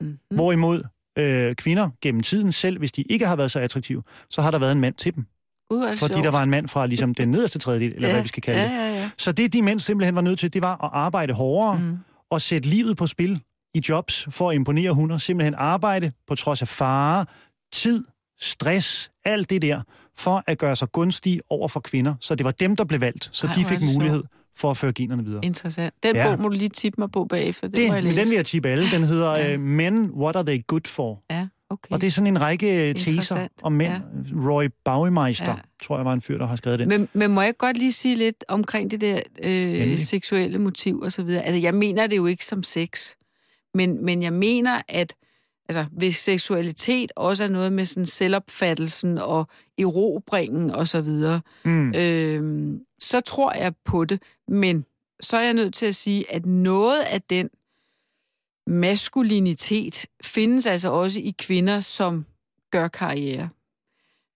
Mm. Hvorimod øh, kvinder gennem tiden, selv hvis de ikke har været så attraktive, så har der været en mand til dem. Uh, det Fordi sjovt. der var en mand fra ligesom, den nederste tredjedel, eller ja, hvad vi skal kalde ja, det. ja, ja. Så det, de mænd simpelthen var nødt til, det var at arbejde hårdere Mm. og sætte livet på spil i jobs for at imponere hunder. Simpelthen arbejde på trods af fare, tid, stress, alt det der, for at gøre sig gunstige over for kvinder. Så det var dem, der blev valgt, så Ej, de fik mulighed for at føre generne videre. Interessant. Den Ja. ja. bog må du lige tippe mig på bagefter. Det, Det, må jeg læse. den vil jeg tippe alle. Den hedder Ja. ja. Men, What Are They Good For? Ja, okay. Og det er sådan en række teser Interessant. om mænd. Roy Baumeister, Ja. tror jeg var en fyr, der har skrevet den. Men, men må jeg godt lige sige lidt omkring det der øh, Endelig. seksuelle motiv og så videre? Altså, jeg mener det jo ikke som sex, men, men jeg mener, at altså, hvis seksualitet også er noget med sådan selvopfattelsen og erobringen og så videre, Mm. øh, så tror jeg på det. Men så er jeg nødt til at sige, at noget af den maskulinitet findes altså også i kvinder, som gør karriere.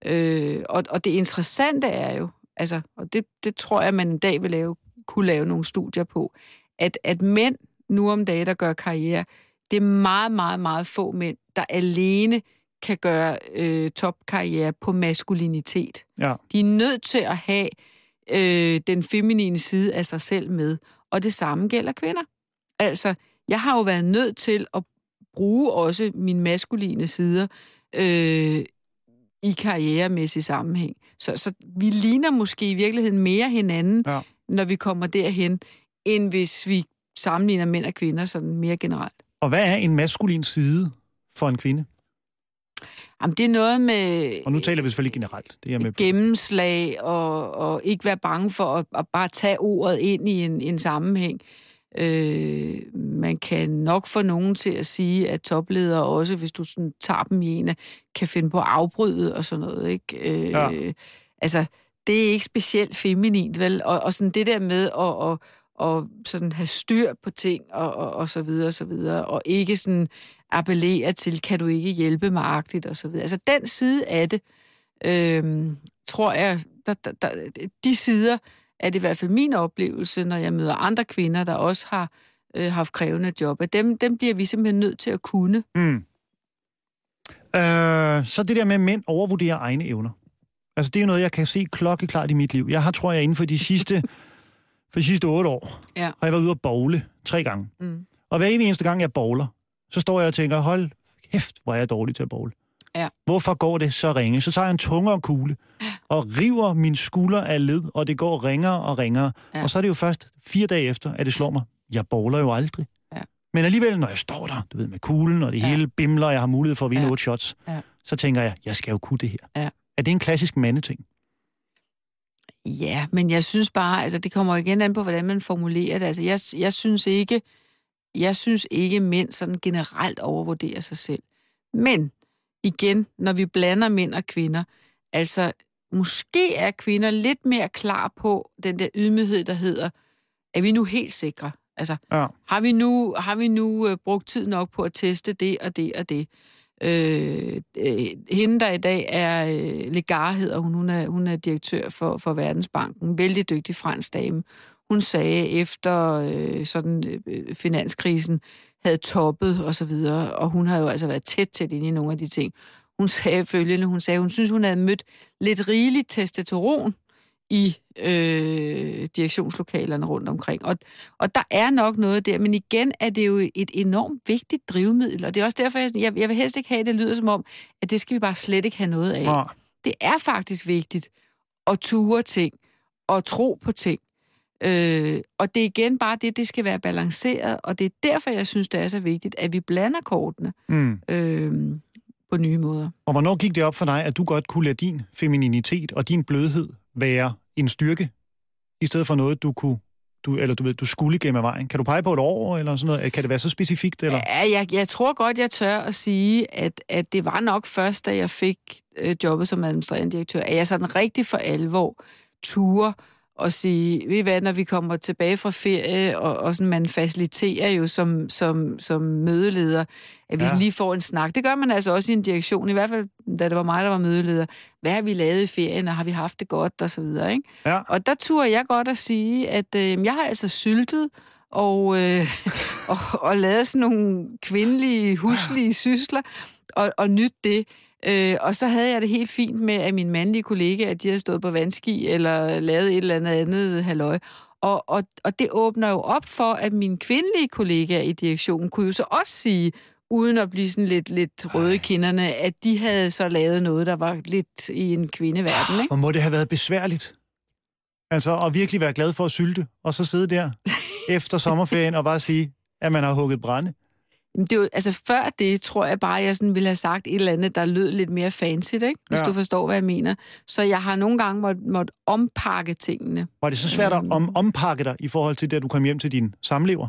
Øh, og, og det interessante er jo, altså, og det, det tror jeg, man en dag vil lave, kunne lave nogle studier på, at, at mænd nu om dagen, der gør karriere, det er meget, meget, meget få mænd, der alene kan gøre øh, topkarriere på maskulinitet. Ja. De er nødt til at have øh, den feminine side af sig selv med. Og det samme gælder kvinder. Altså, jeg har jo været nødt til at bruge også mine maskuline sider øh, i karrieremæssig sammenhæng. Så, så vi ligner måske i virkeligheden mere hinanden, Ja. når vi kommer derhen, end hvis vi sammenligner mænd og kvinder sådan mere generelt. Og hvad er en maskulin side for en kvinde? Jamen, det er noget med Og nu taler vi selvfølgelig generelt. Det er med gennemslag og, og ikke være bange for at, at bare tage ordet ind i en, en sammenhæng. Øh, man kan nok få nogen til at sige, at topledere også, hvis du sådan tager dem i en, kan finde på at afbryde og sådan noget. Ikke? Øh, Ja. Altså, det er ikke specielt feminint, vel? Og, og sådan det der med at, og, og sådan have styr på ting og, og, og så videre og så videre, og ikke sådan appellere til, kan du ikke hjælpe mig agtigt og så videre. Altså den side af det, øh, tror jeg, der, der, der, de sider er det i hvert fald min oplevelse, når jeg møder andre kvinder, der også har øh, haft krævende job, at dem, dem bliver vi simpelthen nødt til at kunne. Mm. Øh, så det der med, at mænd overvurderer egne evner. Altså, det er noget, jeg kan se klokkeklart i mit liv. Jeg har, tror jeg, inden for de sidste, for de sidste otte år, Ja. har jeg været ude at bowle tre gange. Mm. Og hver eneste gang, jeg bowler, så står jeg og tænker, hold kæft, hvor er jeg dårlig til at bowle. Ja. Hvorfor går det så ringe? Så tager jeg en tungere kugle og river min skulder af led, og det går ringere og ringere. Ja. Og så er det jo først fire dage efter, at det slår mig. Jeg bowler jo aldrig. Ja. Men alligevel, når jeg står der, du ved, med kuglen, og det. Ja. hele bimler, og jeg har mulighed for at vinde Ja. otte shots, Ja. så tænker jeg, jeg skal jo kunne det her. Ja. Er det en klassisk mandeting? Ja, men jeg synes bare, altså det kommer igen an på, hvordan man formulerer det. Altså jeg, jeg synes ikke, jeg synes ikke, mænd sådan generelt overvurderer sig selv. Men igen, når vi blander mænd og kvinder, altså måske er kvinder lidt mere klar på den der ydmyghed, der hedder, er vi nu helt sikre? Altså, Ja. har vi nu, har vi nu øh, brugt tid nok på at teste det og det og det? Øh, øh, hende, der i dag er øh, Legar, hedder hun, hun er, hun er direktør for, for Verdensbanken, vældig dygtig fransk dame. Hun sagde efter øh, sådan øh, finanskrisen havde toppet og så videre, og hun har jo altså været tæt tæt inde i nogle af de ting. Hun sagde følgende, hun sagde, hun synes, hun havde mødt lidt rigeligt testosteron i øh, direktionslokalerne rundt omkring. Og, og der er nok noget der, men igen er det jo et enormt vigtigt drivmiddel, og det er også derfor, jeg, jeg, jeg vil helst ikke have, at det lyder som om, at det skal vi bare slet ikke have noget af. Ja. Det er faktisk vigtigt at ture ting og tro på ting. Øh, og det er igen bare det, det skal være balanceret, og det er derfor, jeg synes, det er så vigtigt, at vi blander kortene Mm. øh, på nye måder. Og hvornår gik det op for dig, at du godt kunne lade din femininitet og din blødhed være en styrke, i stedet for noget, du kunne du, eller du ved, du skulle gennem af vejen. Kan du pege på et år, eller sådan noget? Kan det være så specifikt, eller? Ja, jeg, jeg tror godt, jeg tør at sige, at, at det var nok først, da jeg fik øh, jobbet som administrerende direktør, at jeg sådan rigtig for alvor turde og sige, ved I hvad, når vi kommer tilbage fra ferie, og, og sådan, man faciliterer jo som, som, som mødeleder, at vi Ja. ja. lige får en snak. Det gør man altså også i en direktion, i hvert fald da det var mig, der var mødeleder. Hvad har vi lavet i ferien, og har vi haft det godt, og så videre, ikke? Ja. Og der turde jeg godt at sige, at øh, jeg har altså syltet og, øh, og, og lavet sådan nogle kvindelige, huslige sysler, og, og nyt det. Øh, og så havde jeg det helt fint med, at mine mandlige kollegaer, at de havde stået på vandski, eller lavet et eller andet andet halløj. Og, og, og det åbner jo op for, at mine kvindelige kollegaer i direktionen kunne jo så også sige, uden at blive sådan lidt, lidt røde i kinderne, at de havde så lavet noget, der var lidt i en kvindeverden, ikke? Hvor må det have været besværligt? Altså, at virkelig være glad for at sylte, og så sidde der efter sommerferien og bare sige, at man har hugget brænde. Det jo, altså før det, tror jeg bare, jeg sådan ville have sagt et eller andet, der lød lidt mere fancy, ikke? hvis Ja. du forstår, hvad jeg mener. Så jeg har nogle gange måttet måtte ompakke tingene. Var det så svært at om, ompakke dig i forhold til det, at du kom hjem til din samlever?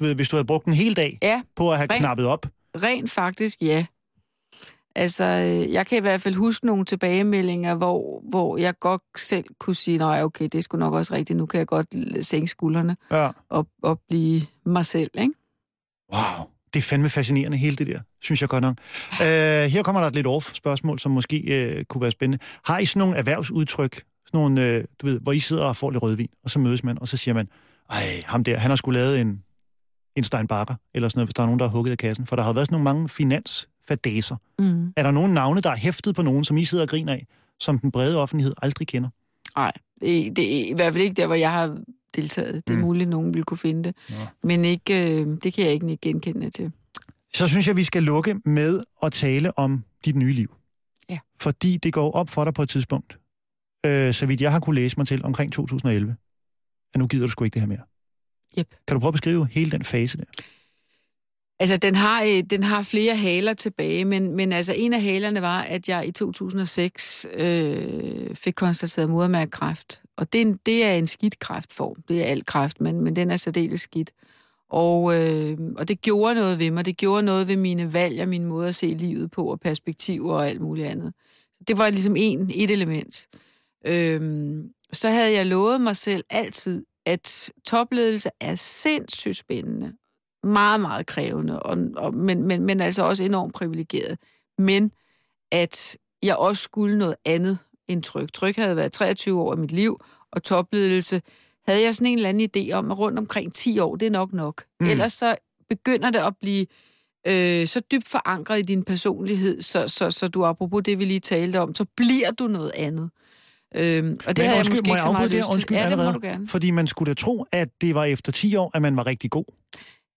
Du ved, hvis du havde brugt en hel dag Ja, på at have Rent- knappet op. rent faktisk, ja. Altså, øh, jeg kan i hvert fald huske nogle tilbagemeldinger, hvor, hvor jeg godt selv kunne sige, nej, okay, det sgu nok også rigtigt, nu kan jeg godt sænke skuldrene Ja. og, og blive mig selv, ikke? Wow, det er fandme fascinerende, hele det der, synes jeg godt nok. Uh, her kommer der et lidt off-spørgsmål, som måske uh, kunne være spændende. Har I sådan nogle erhvervsudtryk, sådan nogle, uh, du ved, hvor I sidder og får lidt rødvin, og så mødes man, og så siger man, ej, ham der, han har skulle lavet en, en Steinbacher, eller sådan noget, hvis der er nogen, der har hugget af kassen. For der har været sådan nogle mange finansfadaser. Mm. Er der nogle navne, der er hæftet på nogen, som I sidder og griner af, som den brede offentlighed aldrig kender? Nej, det, det er i hvert fald ikke der, hvor jeg har deltaget. Det er Mm. muligt, at nogen vil kunne finde det. Nå. Men ikke, øh, det kan jeg ikke genkende til. Så synes jeg, vi skal lukke med at tale om dit nye liv. Ja. Fordi det går op for dig på et tidspunkt, øh, så vidt jeg har kunne læse mig til omkring 2011, at nu gider du sgu ikke det her mere. Yep. Kan du prøve at beskrive hele den fase der? Altså, den har, øh, den har flere haler tilbage, men, men altså, en af halerne var, at jeg i 2006 øh, fik konstateret modermærkekræft. Og det er, en, det er en skidt kræftform. Det er alt kræft, men, men den er særdeles skidt. Og, øh, og det gjorde noget ved mig. Det gjorde noget ved mine valg og min måde at se livet på, og perspektiver og alt muligt andet. Det var ligesom en, et element. Øh, så havde jeg lovet mig selv altid, at topledelse er sindssygt spændende. Meget, meget krævende, og, og, men, men, men altså også enormt privilegeret. Men at jeg også skulle noget andet end tryk. Tryk havde været 23 år af mit liv, og topledelse havde jeg sådan en eller anden idé om, at rundt omkring 10 år, det er nok nok. Mm. Ellers så begynder det at blive øh, så dybt forankret i din personlighed, så, så, så du apropos det, vi lige talte om, så bliver du noget andet. Øhm, og det Men undskyld, jeg måske må jeg afbryde der? Undskyld. Ja, det må du gerne. Fordi man skulle da tro, at det var efter 10 år, at man var rigtig god.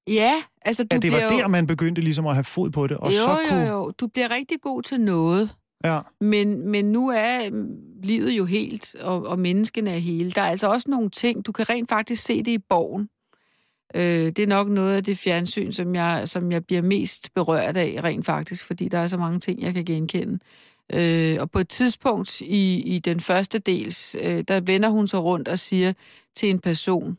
Ja, altså du At det var bliver der, jo... man begyndte ligesom at have fod på det, og jo, så kunne... jo, jo, du bliver rigtig god til noget. Ja. Men, men nu er mm, livet jo helt, og, og menneskene er hele. Der er altså også nogle ting, du kan rent faktisk se det i borgen. Øh, det er nok noget af det fjernsyn, som jeg, som jeg bliver mest berørt af, rent faktisk, fordi der er så mange ting, jeg kan genkende. Øh, og på et tidspunkt i, i den første dels, øh, der vender hun sig rundt og siger til en person,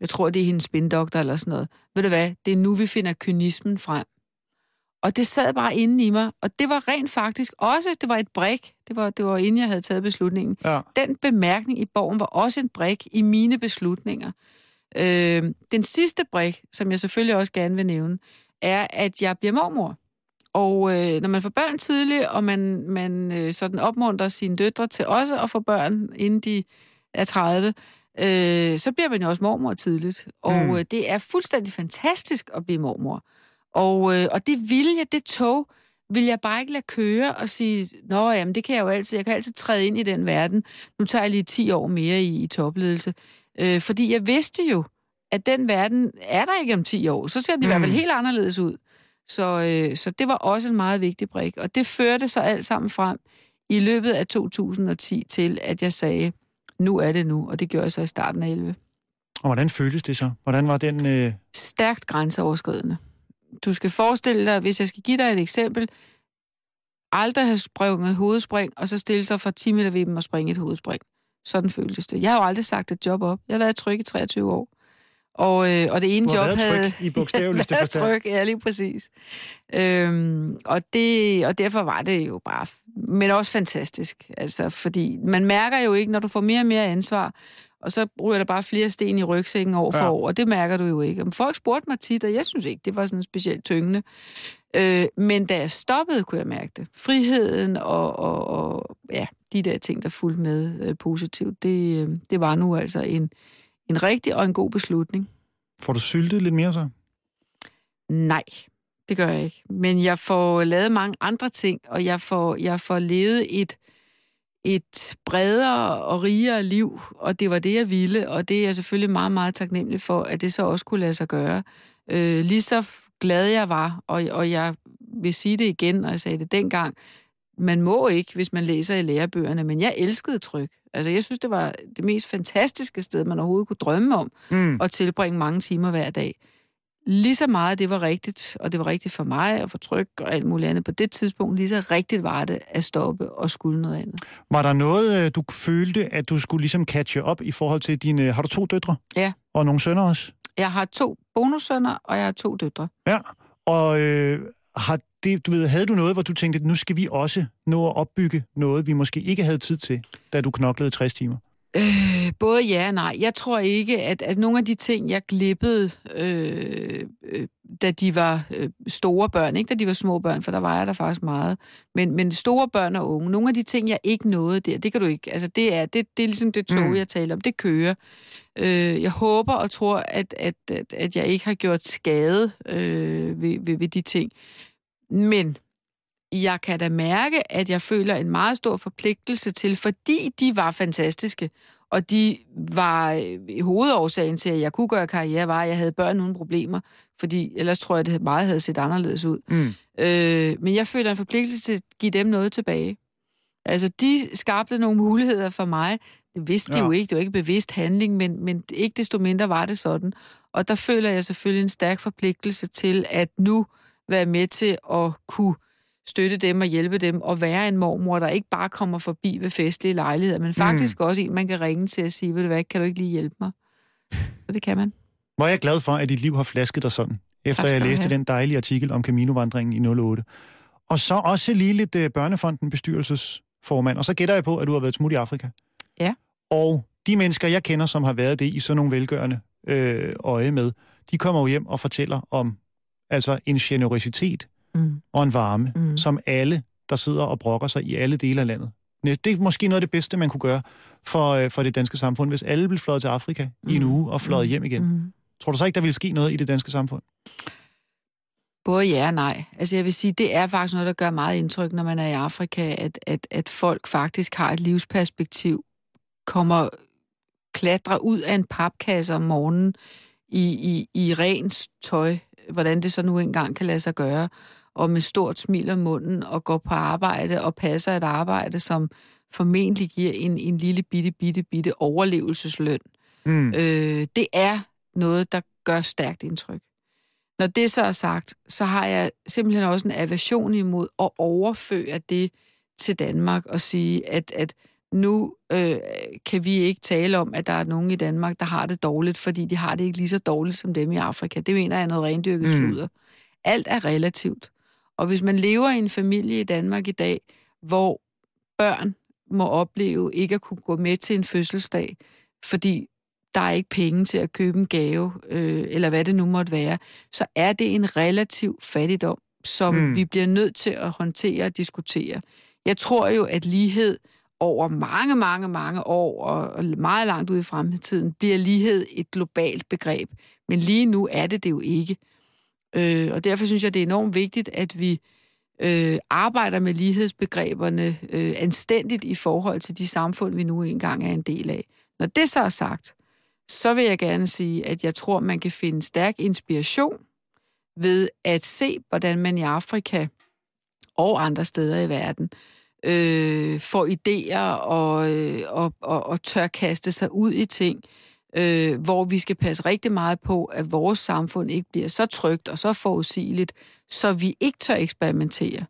jeg tror, det er hendes spindoktor eller sådan noget, ved du hvad, det er nu, vi finder kynismen frem. Og det sad bare inde i mig, og det var rent faktisk også, det var et brik, det var, det var inden jeg havde taget beslutningen. Ja. Den bemærkning i borgen var også en brik i mine beslutninger. Øh, den sidste brik, som jeg selvfølgelig også gerne vil nævne, er, at jeg bliver mormor. Og øh, når man får børn tidligt, og man, man øh, sådan opmuntrer sine døtre til også at få børn, inden de er 30, øh, så bliver man jo også mormor tidligt. Og Mm. mm. øh, det er fuldstændig fantastisk at blive mormor. Og, øh, og det vilje, det tog, vil jeg bare ikke lade køre og sige, nå jamen, det kan jeg jo altid, jeg kan altid træde ind i den verden. Nu tager jeg lige 10 år mere i, i topledelse. Øh, fordi jeg vidste jo, at den verden er der ikke om 10 år. Så ser det i hvert fald helt anderledes ud. Så, øh, så det var også en meget vigtig brik. Og det førte så alt sammen frem i løbet af 2010 til, at jeg sagde, nu er det nu. Og det gjorde jeg så i starten af 11. Og hvordan føltes det så? Hvordan var den... Øh... Stærkt grænseoverskridende. Du skal forestille dig, hvis jeg skal give dig et eksempel, aldrig have sprunget hovedspring, og så stille sig for 10 meter ved dem og springe et hovedspring. Sådan føltes det. Jeg har jo aldrig sagt et job op. Jeg har været tryg i 23 år. Og, øh, og det ene job tryg havde... i bogstaveligste forstand. tryg, ja, lige præcis. Øhm, og, det, og derfor var det jo bare... Men også fantastisk. Altså, fordi man mærker jo ikke, når du får mere og mere ansvar, og så ryger der bare flere sten i rygsækken år for Ja. år, og det mærker du jo ikke. Og folk spurgte mig tit, og jeg synes ikke, det var sådan specielt tyngende. Øh, men da jeg stoppede, kunne jeg mærke det. Friheden og, og, og ja, de der ting, der fulgte med øh, positivt, det, øh, det var nu altså en, en rigtig og en god beslutning. Får du syltet lidt mere så? Nej, det gør jeg ikke. Men jeg får lavet mange andre ting, og jeg får, jeg får levet et, et bredere og rigere liv, og det var det, jeg ville, og det er jeg selvfølgelig meget, meget taknemmelig for, at det så også kunne lade sig gøre. Øh, lige så glad jeg var, og, og jeg vil sige det igen, og jeg sagde det dengang, man må ikke, hvis man læser i lærebøgerne, men jeg elskede tryk. Altså, jeg synes, det var det mest fantastiske sted, man overhovedet kunne drømme om, Mm. at tilbringe mange timer hver dag. Lige så meget det var rigtigt, og det var rigtigt for mig og for tryk og alt muligt andet på det tidspunkt, lige så rigtigt var det at stoppe og skulle noget andet. Var der noget, øh, du følte, at du skulle ligesom catche op i forhold til dine... Har du to døtre? Ja. Og nogle sønner også? Jeg har to bonussønner, og jeg har to døtre. Ja. Og øh, har det, du ved, havde du noget, hvor du tænkte, nu skal vi også nå at opbygge noget, vi måske ikke havde tid til, da du knoklede 60 timer? Øh, både ja og nej. Jeg tror ikke, at, at nogle af de ting, jeg glippede, øh, øh, da de var øh, store børn, ikke da de var små børn, for der var jeg der faktisk meget, men, men store børn og unge, nogle af de ting, jeg ikke nåede der, det kan du ikke, altså det er, det, det er ligesom det tog, Mm. jeg taler om, det kører. Øh, jeg håber og tror, at, at, at, at jeg ikke har gjort skade øh, ved, ved, ved de ting. Men jeg kan da mærke, at jeg føler en meget stor forpligtelse til, fordi de var fantastiske, og de var øh, hovedårsagen til, at jeg kunne gøre karriere, var, at jeg havde børn uden problemer, fordi ellers tror jeg, at det meget havde set anderledes ud. Mm. Øh, men jeg føler en forpligtelse til at give dem noget tilbage. Altså, de skabte nogle muligheder for mig, Det vidste de Ja. jo ikke, det var ikke bevidst handling, men, men ikke desto mindre var det sådan. Og der føler jeg selvfølgelig en stærk forpligtelse til at nu være med til at kunne støtte dem og hjælpe dem, og være en mormor, der ikke bare kommer forbi ved festlige lejligheder, men faktisk mm. også en, man kan ringe til og sige, ved du hvad, kan du ikke lige hjælpe mig? Så det kan man. Hvor er jeg glad for, at dit liv har flasket dig sådan, efter jeg læste have. den dejlige artikel om Camino-vandringen i 08. Og så også lige lidt uh, Børnefonden bestyrelsesformand, og så gætter jeg på, at du har været et smut i Afrika. Ja. Og de mennesker, jeg kender, som har været det i sådan nogle velgørende øh, øje med, de kommer jo hjem og fortæller om altså en generøsitet Mm. og en varme, Mm. mm. som alle, der sidder og brokker sig i alle dele af landet. Det er måske noget af det bedste, man kunne gøre for, øh, for det danske samfund, hvis alle blev fløjet til Afrika mm. i en Mm. uge og fløjet hjem igen. Mm. Tror du så ikke, der ville ske noget i det danske samfund? Både ja og nej. Altså jeg vil sige, det er faktisk noget, der gør meget indtryk, når man er i Afrika, at, at, at folk faktisk har et livsperspektiv, kommer, klatrer ud af en papkasse om morgenen i, i, i rent tøj, hvordan det så nu engang kan lade sig gøre, og med stort smil om munden, og går på arbejde og passer et arbejde, som formentlig giver en, en lille bitte, bitte, bitte overlevelsesløn. Mm. Øh, det er noget, der gør stærkt indtryk. Når det så er sagt, så har jeg simpelthen også en aversion imod at overføre det til Danmark og sige, at, at nu øh, kan vi ikke tale om, at der er nogen i Danmark, der har det dårligt, fordi de har det ikke lige så dårligt som dem i Afrika. Det mener jeg er noget rendyrket Mm. sludder. Alt er relativt. Og hvis man lever i en familie i Danmark i dag, hvor børn må opleve ikke at kunne gå med til en fødselsdag, fordi der er ikke penge til at købe en gave, øh, eller hvad det nu måtte være, så er det en relativ fattigdom, som Mm. mm. vi bliver nødt til at håndtere og diskutere. Jeg tror jo, at lighed over mange, mange, mange år, og meget langt ud i fremtiden, bliver lighed et globalt begreb. Men lige nu er det det jo ikke. Øh, og derfor synes jeg, det er enormt vigtigt, at vi øh, arbejder med lighedsbegreberne øh, anstændigt i forhold til de samfund, vi nu engang er en del af. Når det så er sagt, så vil jeg gerne sige, at jeg tror, man kan finde stærk inspiration ved at se, hvordan man i Afrika og andre steder i verden øh, får idéer og, øh, og, og, og tør kaste sig ud i ting, øh, hvor vi skal passe rigtig meget på, at vores samfund ikke bliver så trygt og så forudsigeligt, så vi ikke tør eksperimentere.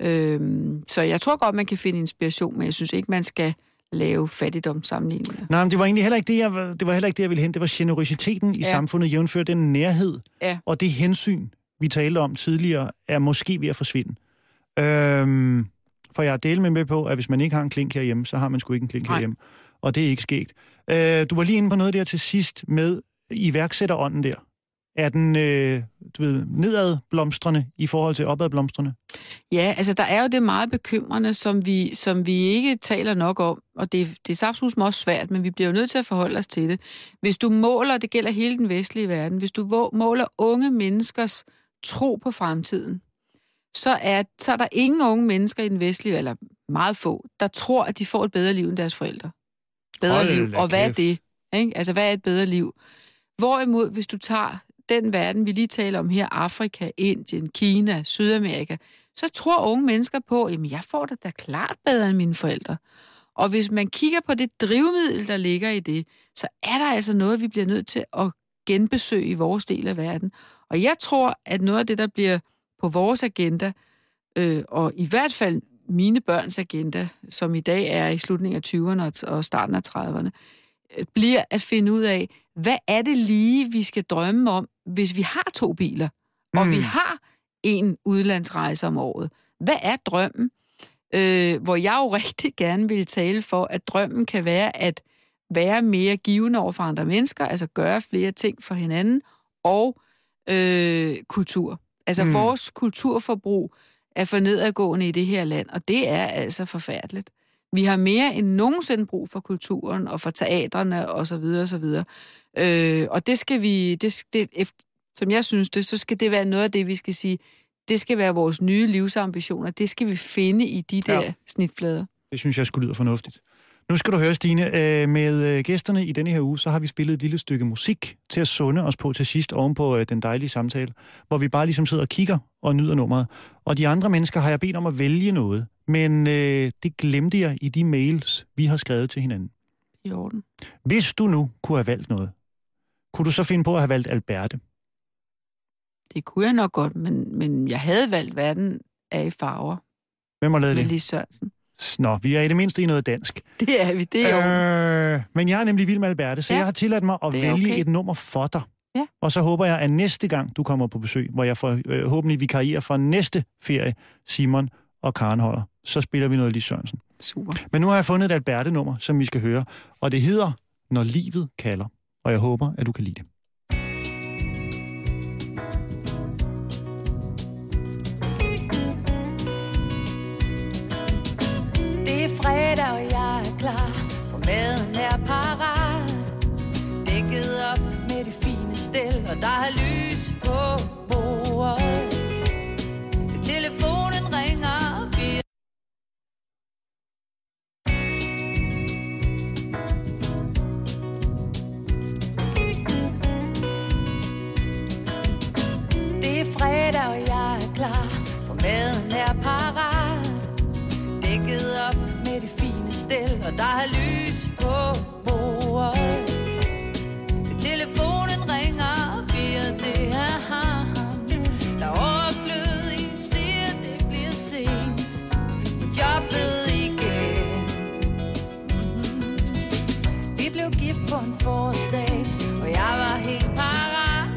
Øh, så jeg tror godt, man kan finde inspiration, men jeg synes ikke, man skal lave fattigdomssammenligninger. Nej, men det var egentlig heller ikke det, jeg, det var heller ikke det, jeg ville hen. Det var generøsiteten i ja. Samfundet, jævnfør den nærhed Ja. og det hensyn, vi talte om tidligere, er måske ved at forsvinde. Øhm, for jeg er del med med på, at hvis man ikke har en klink herhjemme, så har man sgu ikke en klink Nej. herhjemme. Og det er ikke sket. Øh, du var lige inde på noget der til sidst med iværksætterånden der. Er den øh, du ved, nedadblomstrende i forhold til opadblomstrende? Ja, altså der er jo det meget bekymrende, som vi, som vi ikke taler nok om, og det, det er absolut også svært, men vi bliver jo nødt til at forholde os til det. Hvis du måler, det gælder hele den vestlige verden, hvis du måler unge menneskers tro på fremtiden, så er, så er der ingen unge mennesker i den vestlige, eller meget få, der tror, at de får et bedre liv end deres forældre. Bedre Hold liv. Og hvad er kæft. det? Ikke? Altså, hvad er et bedre liv? Hvorimod, hvis du tager den verden, vi lige taler om her, Afrika, Indien, Kina, Sydamerika, så tror unge mennesker på, jamen jeg får det da klart bedre end mine forældre. Og hvis man kigger på det drivmiddel, der ligger i det, så er der altså noget, vi bliver nødt til at genbesøge i vores del af verden. Og jeg tror, at noget af det, der bliver på vores agenda, øh, og i hvert fald mine børns agenda, som i dag er i slutningen af 20'erne og- og starten af 30'erne, øh, bliver at finde ud af, hvad er det lige, vi skal drømme om, hvis vi har to biler, og Mm. vi har en udlandsrejse om året. Hvad er drømmen? Øh, hvor jeg jo rigtig gerne vil tale for, at drømmen kan være at være mere givende over for andre mennesker, altså gøre flere ting for hinanden, og øh, kultur. Altså Mm. vores kulturforbrug er for nedadgående i det her land, og det er altså forfærdeligt. Vi har mere end nogensinde brug for kulturen og for teatrene og så videre og så videre. Øh, og det skal vi, det, det, som jeg synes det, så skal det være noget af det, vi skal sige, det skal være vores nye livsambitioner. Det skal vi finde i de der Ja. ja. snitflader. Det synes jeg skulle lyde fornuftigt. Nu skal du høre, Stine, øh, med øh, gæsterne i denne her uge, så har vi spillet et lille stykke musik til at sunde os på til sidst oven på øh, den dejlige samtale, hvor vi bare ligesom sidder og kigger og nyder nummeret. Og de andre mennesker har jeg bedt om at vælge noget, men øh, det glemte jeg i de mails, vi har skrevet til hinanden. i orden. Hvis du nu kunne have valgt noget, kunne du så finde på at have valgt Alberte? Det kunne jeg nok godt, men, men jeg havde valgt Verden er i farver Hvem har lavet det? Lis Sørensen. Nå, vi er i det mindste i noget dansk. Det er vi, det er jo. Øh, men jeg er nemlig vild med Alberte, så Ja, jeg har tilladt mig at vælge okay. et nummer for dig. Ja. Og så håber jeg, at næste gang, du kommer på besøg, hvor jeg får øh, vikarierer for næste ferie, Simon og Karen holder, så spiller vi noget Lis Sørensen. Super. Men nu har jeg fundet et Alberte-nummer, som vi skal høre, og det hedder Når livet kalder. Og jeg håber, at du kan lide det. Fredag, og jeg er klar, for maden er parat. Dækket op med det fine stel, og der er lys på bordet. Telefonen ringer, vi Det er fredag, og jeg er klar, for maden er stille, og der er lys på bordet. Telefonen ringer, bliver det er ham. Der er overflødig, siger det bliver sent. På jobbet igen. Vi blev gift på en forårsdag, og jeg var helt parat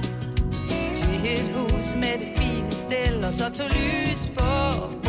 til et hus med det fine stel, og så tog lys på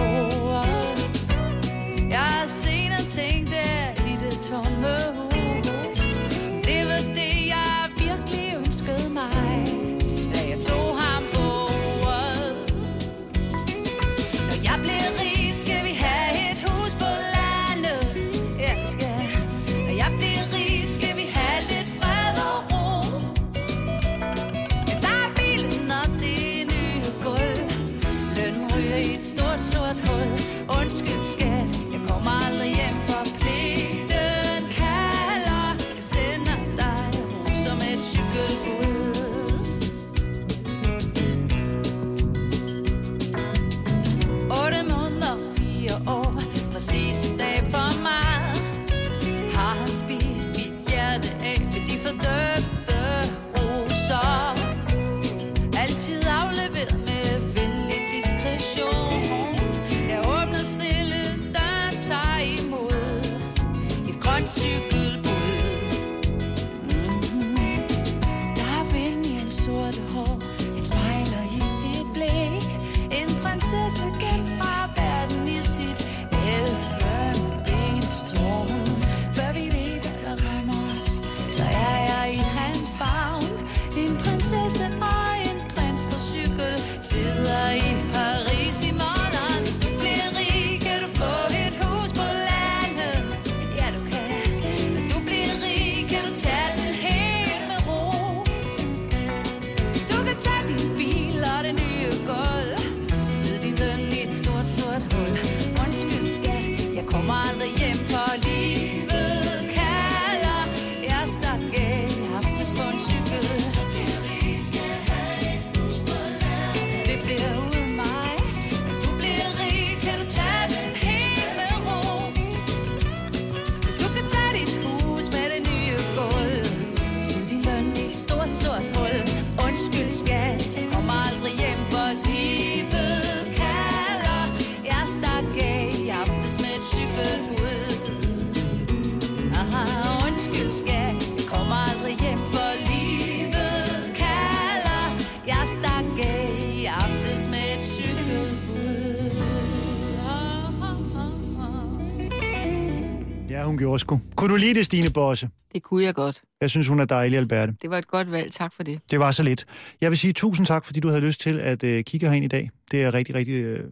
hun gjorde sgu. Kunne du lide det, Stine Bosse? Det kunne jeg godt. Jeg synes, hun er dejlig, Alberte. Det var et godt valg. Tak for det. Det var så lidt. Jeg vil sige tusind tak, fordi du havde lyst til at øh, kigge herind i dag. Det er rigtig, rigtig, øh,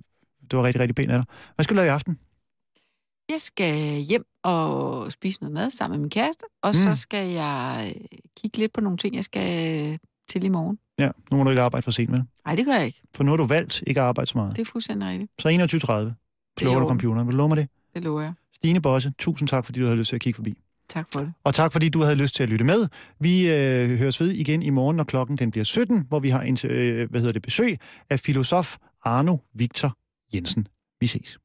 det var rigtig, rigtig pænt af dig. Hvad skal du lave i aften? Jeg skal hjem og spise noget mad sammen med min kæreste, og Mm. så skal jeg øh, kigge lidt på nogle ting, jeg skal øh, til i morgen. Ja, nu må du ikke arbejde for sent med. Nej, det gør jeg ikke. For nu har du valgt ikke at arbejde så meget. Det er fuldstændig rigtigt. Så 21.30 i slår du computeren. Vil du love mig det? Det lover jeg. Stine Bosse, tusind tak, fordi du havde lyst til at kigge forbi. Tak for det. Og tak, fordi du havde lyst til at lytte med. Vi øh, høres ved igen i morgen, når klokken den bliver 17, hvor vi har en, øh, hvad hedder det, besøg af filosof Arno Victor Jensen. Vi ses.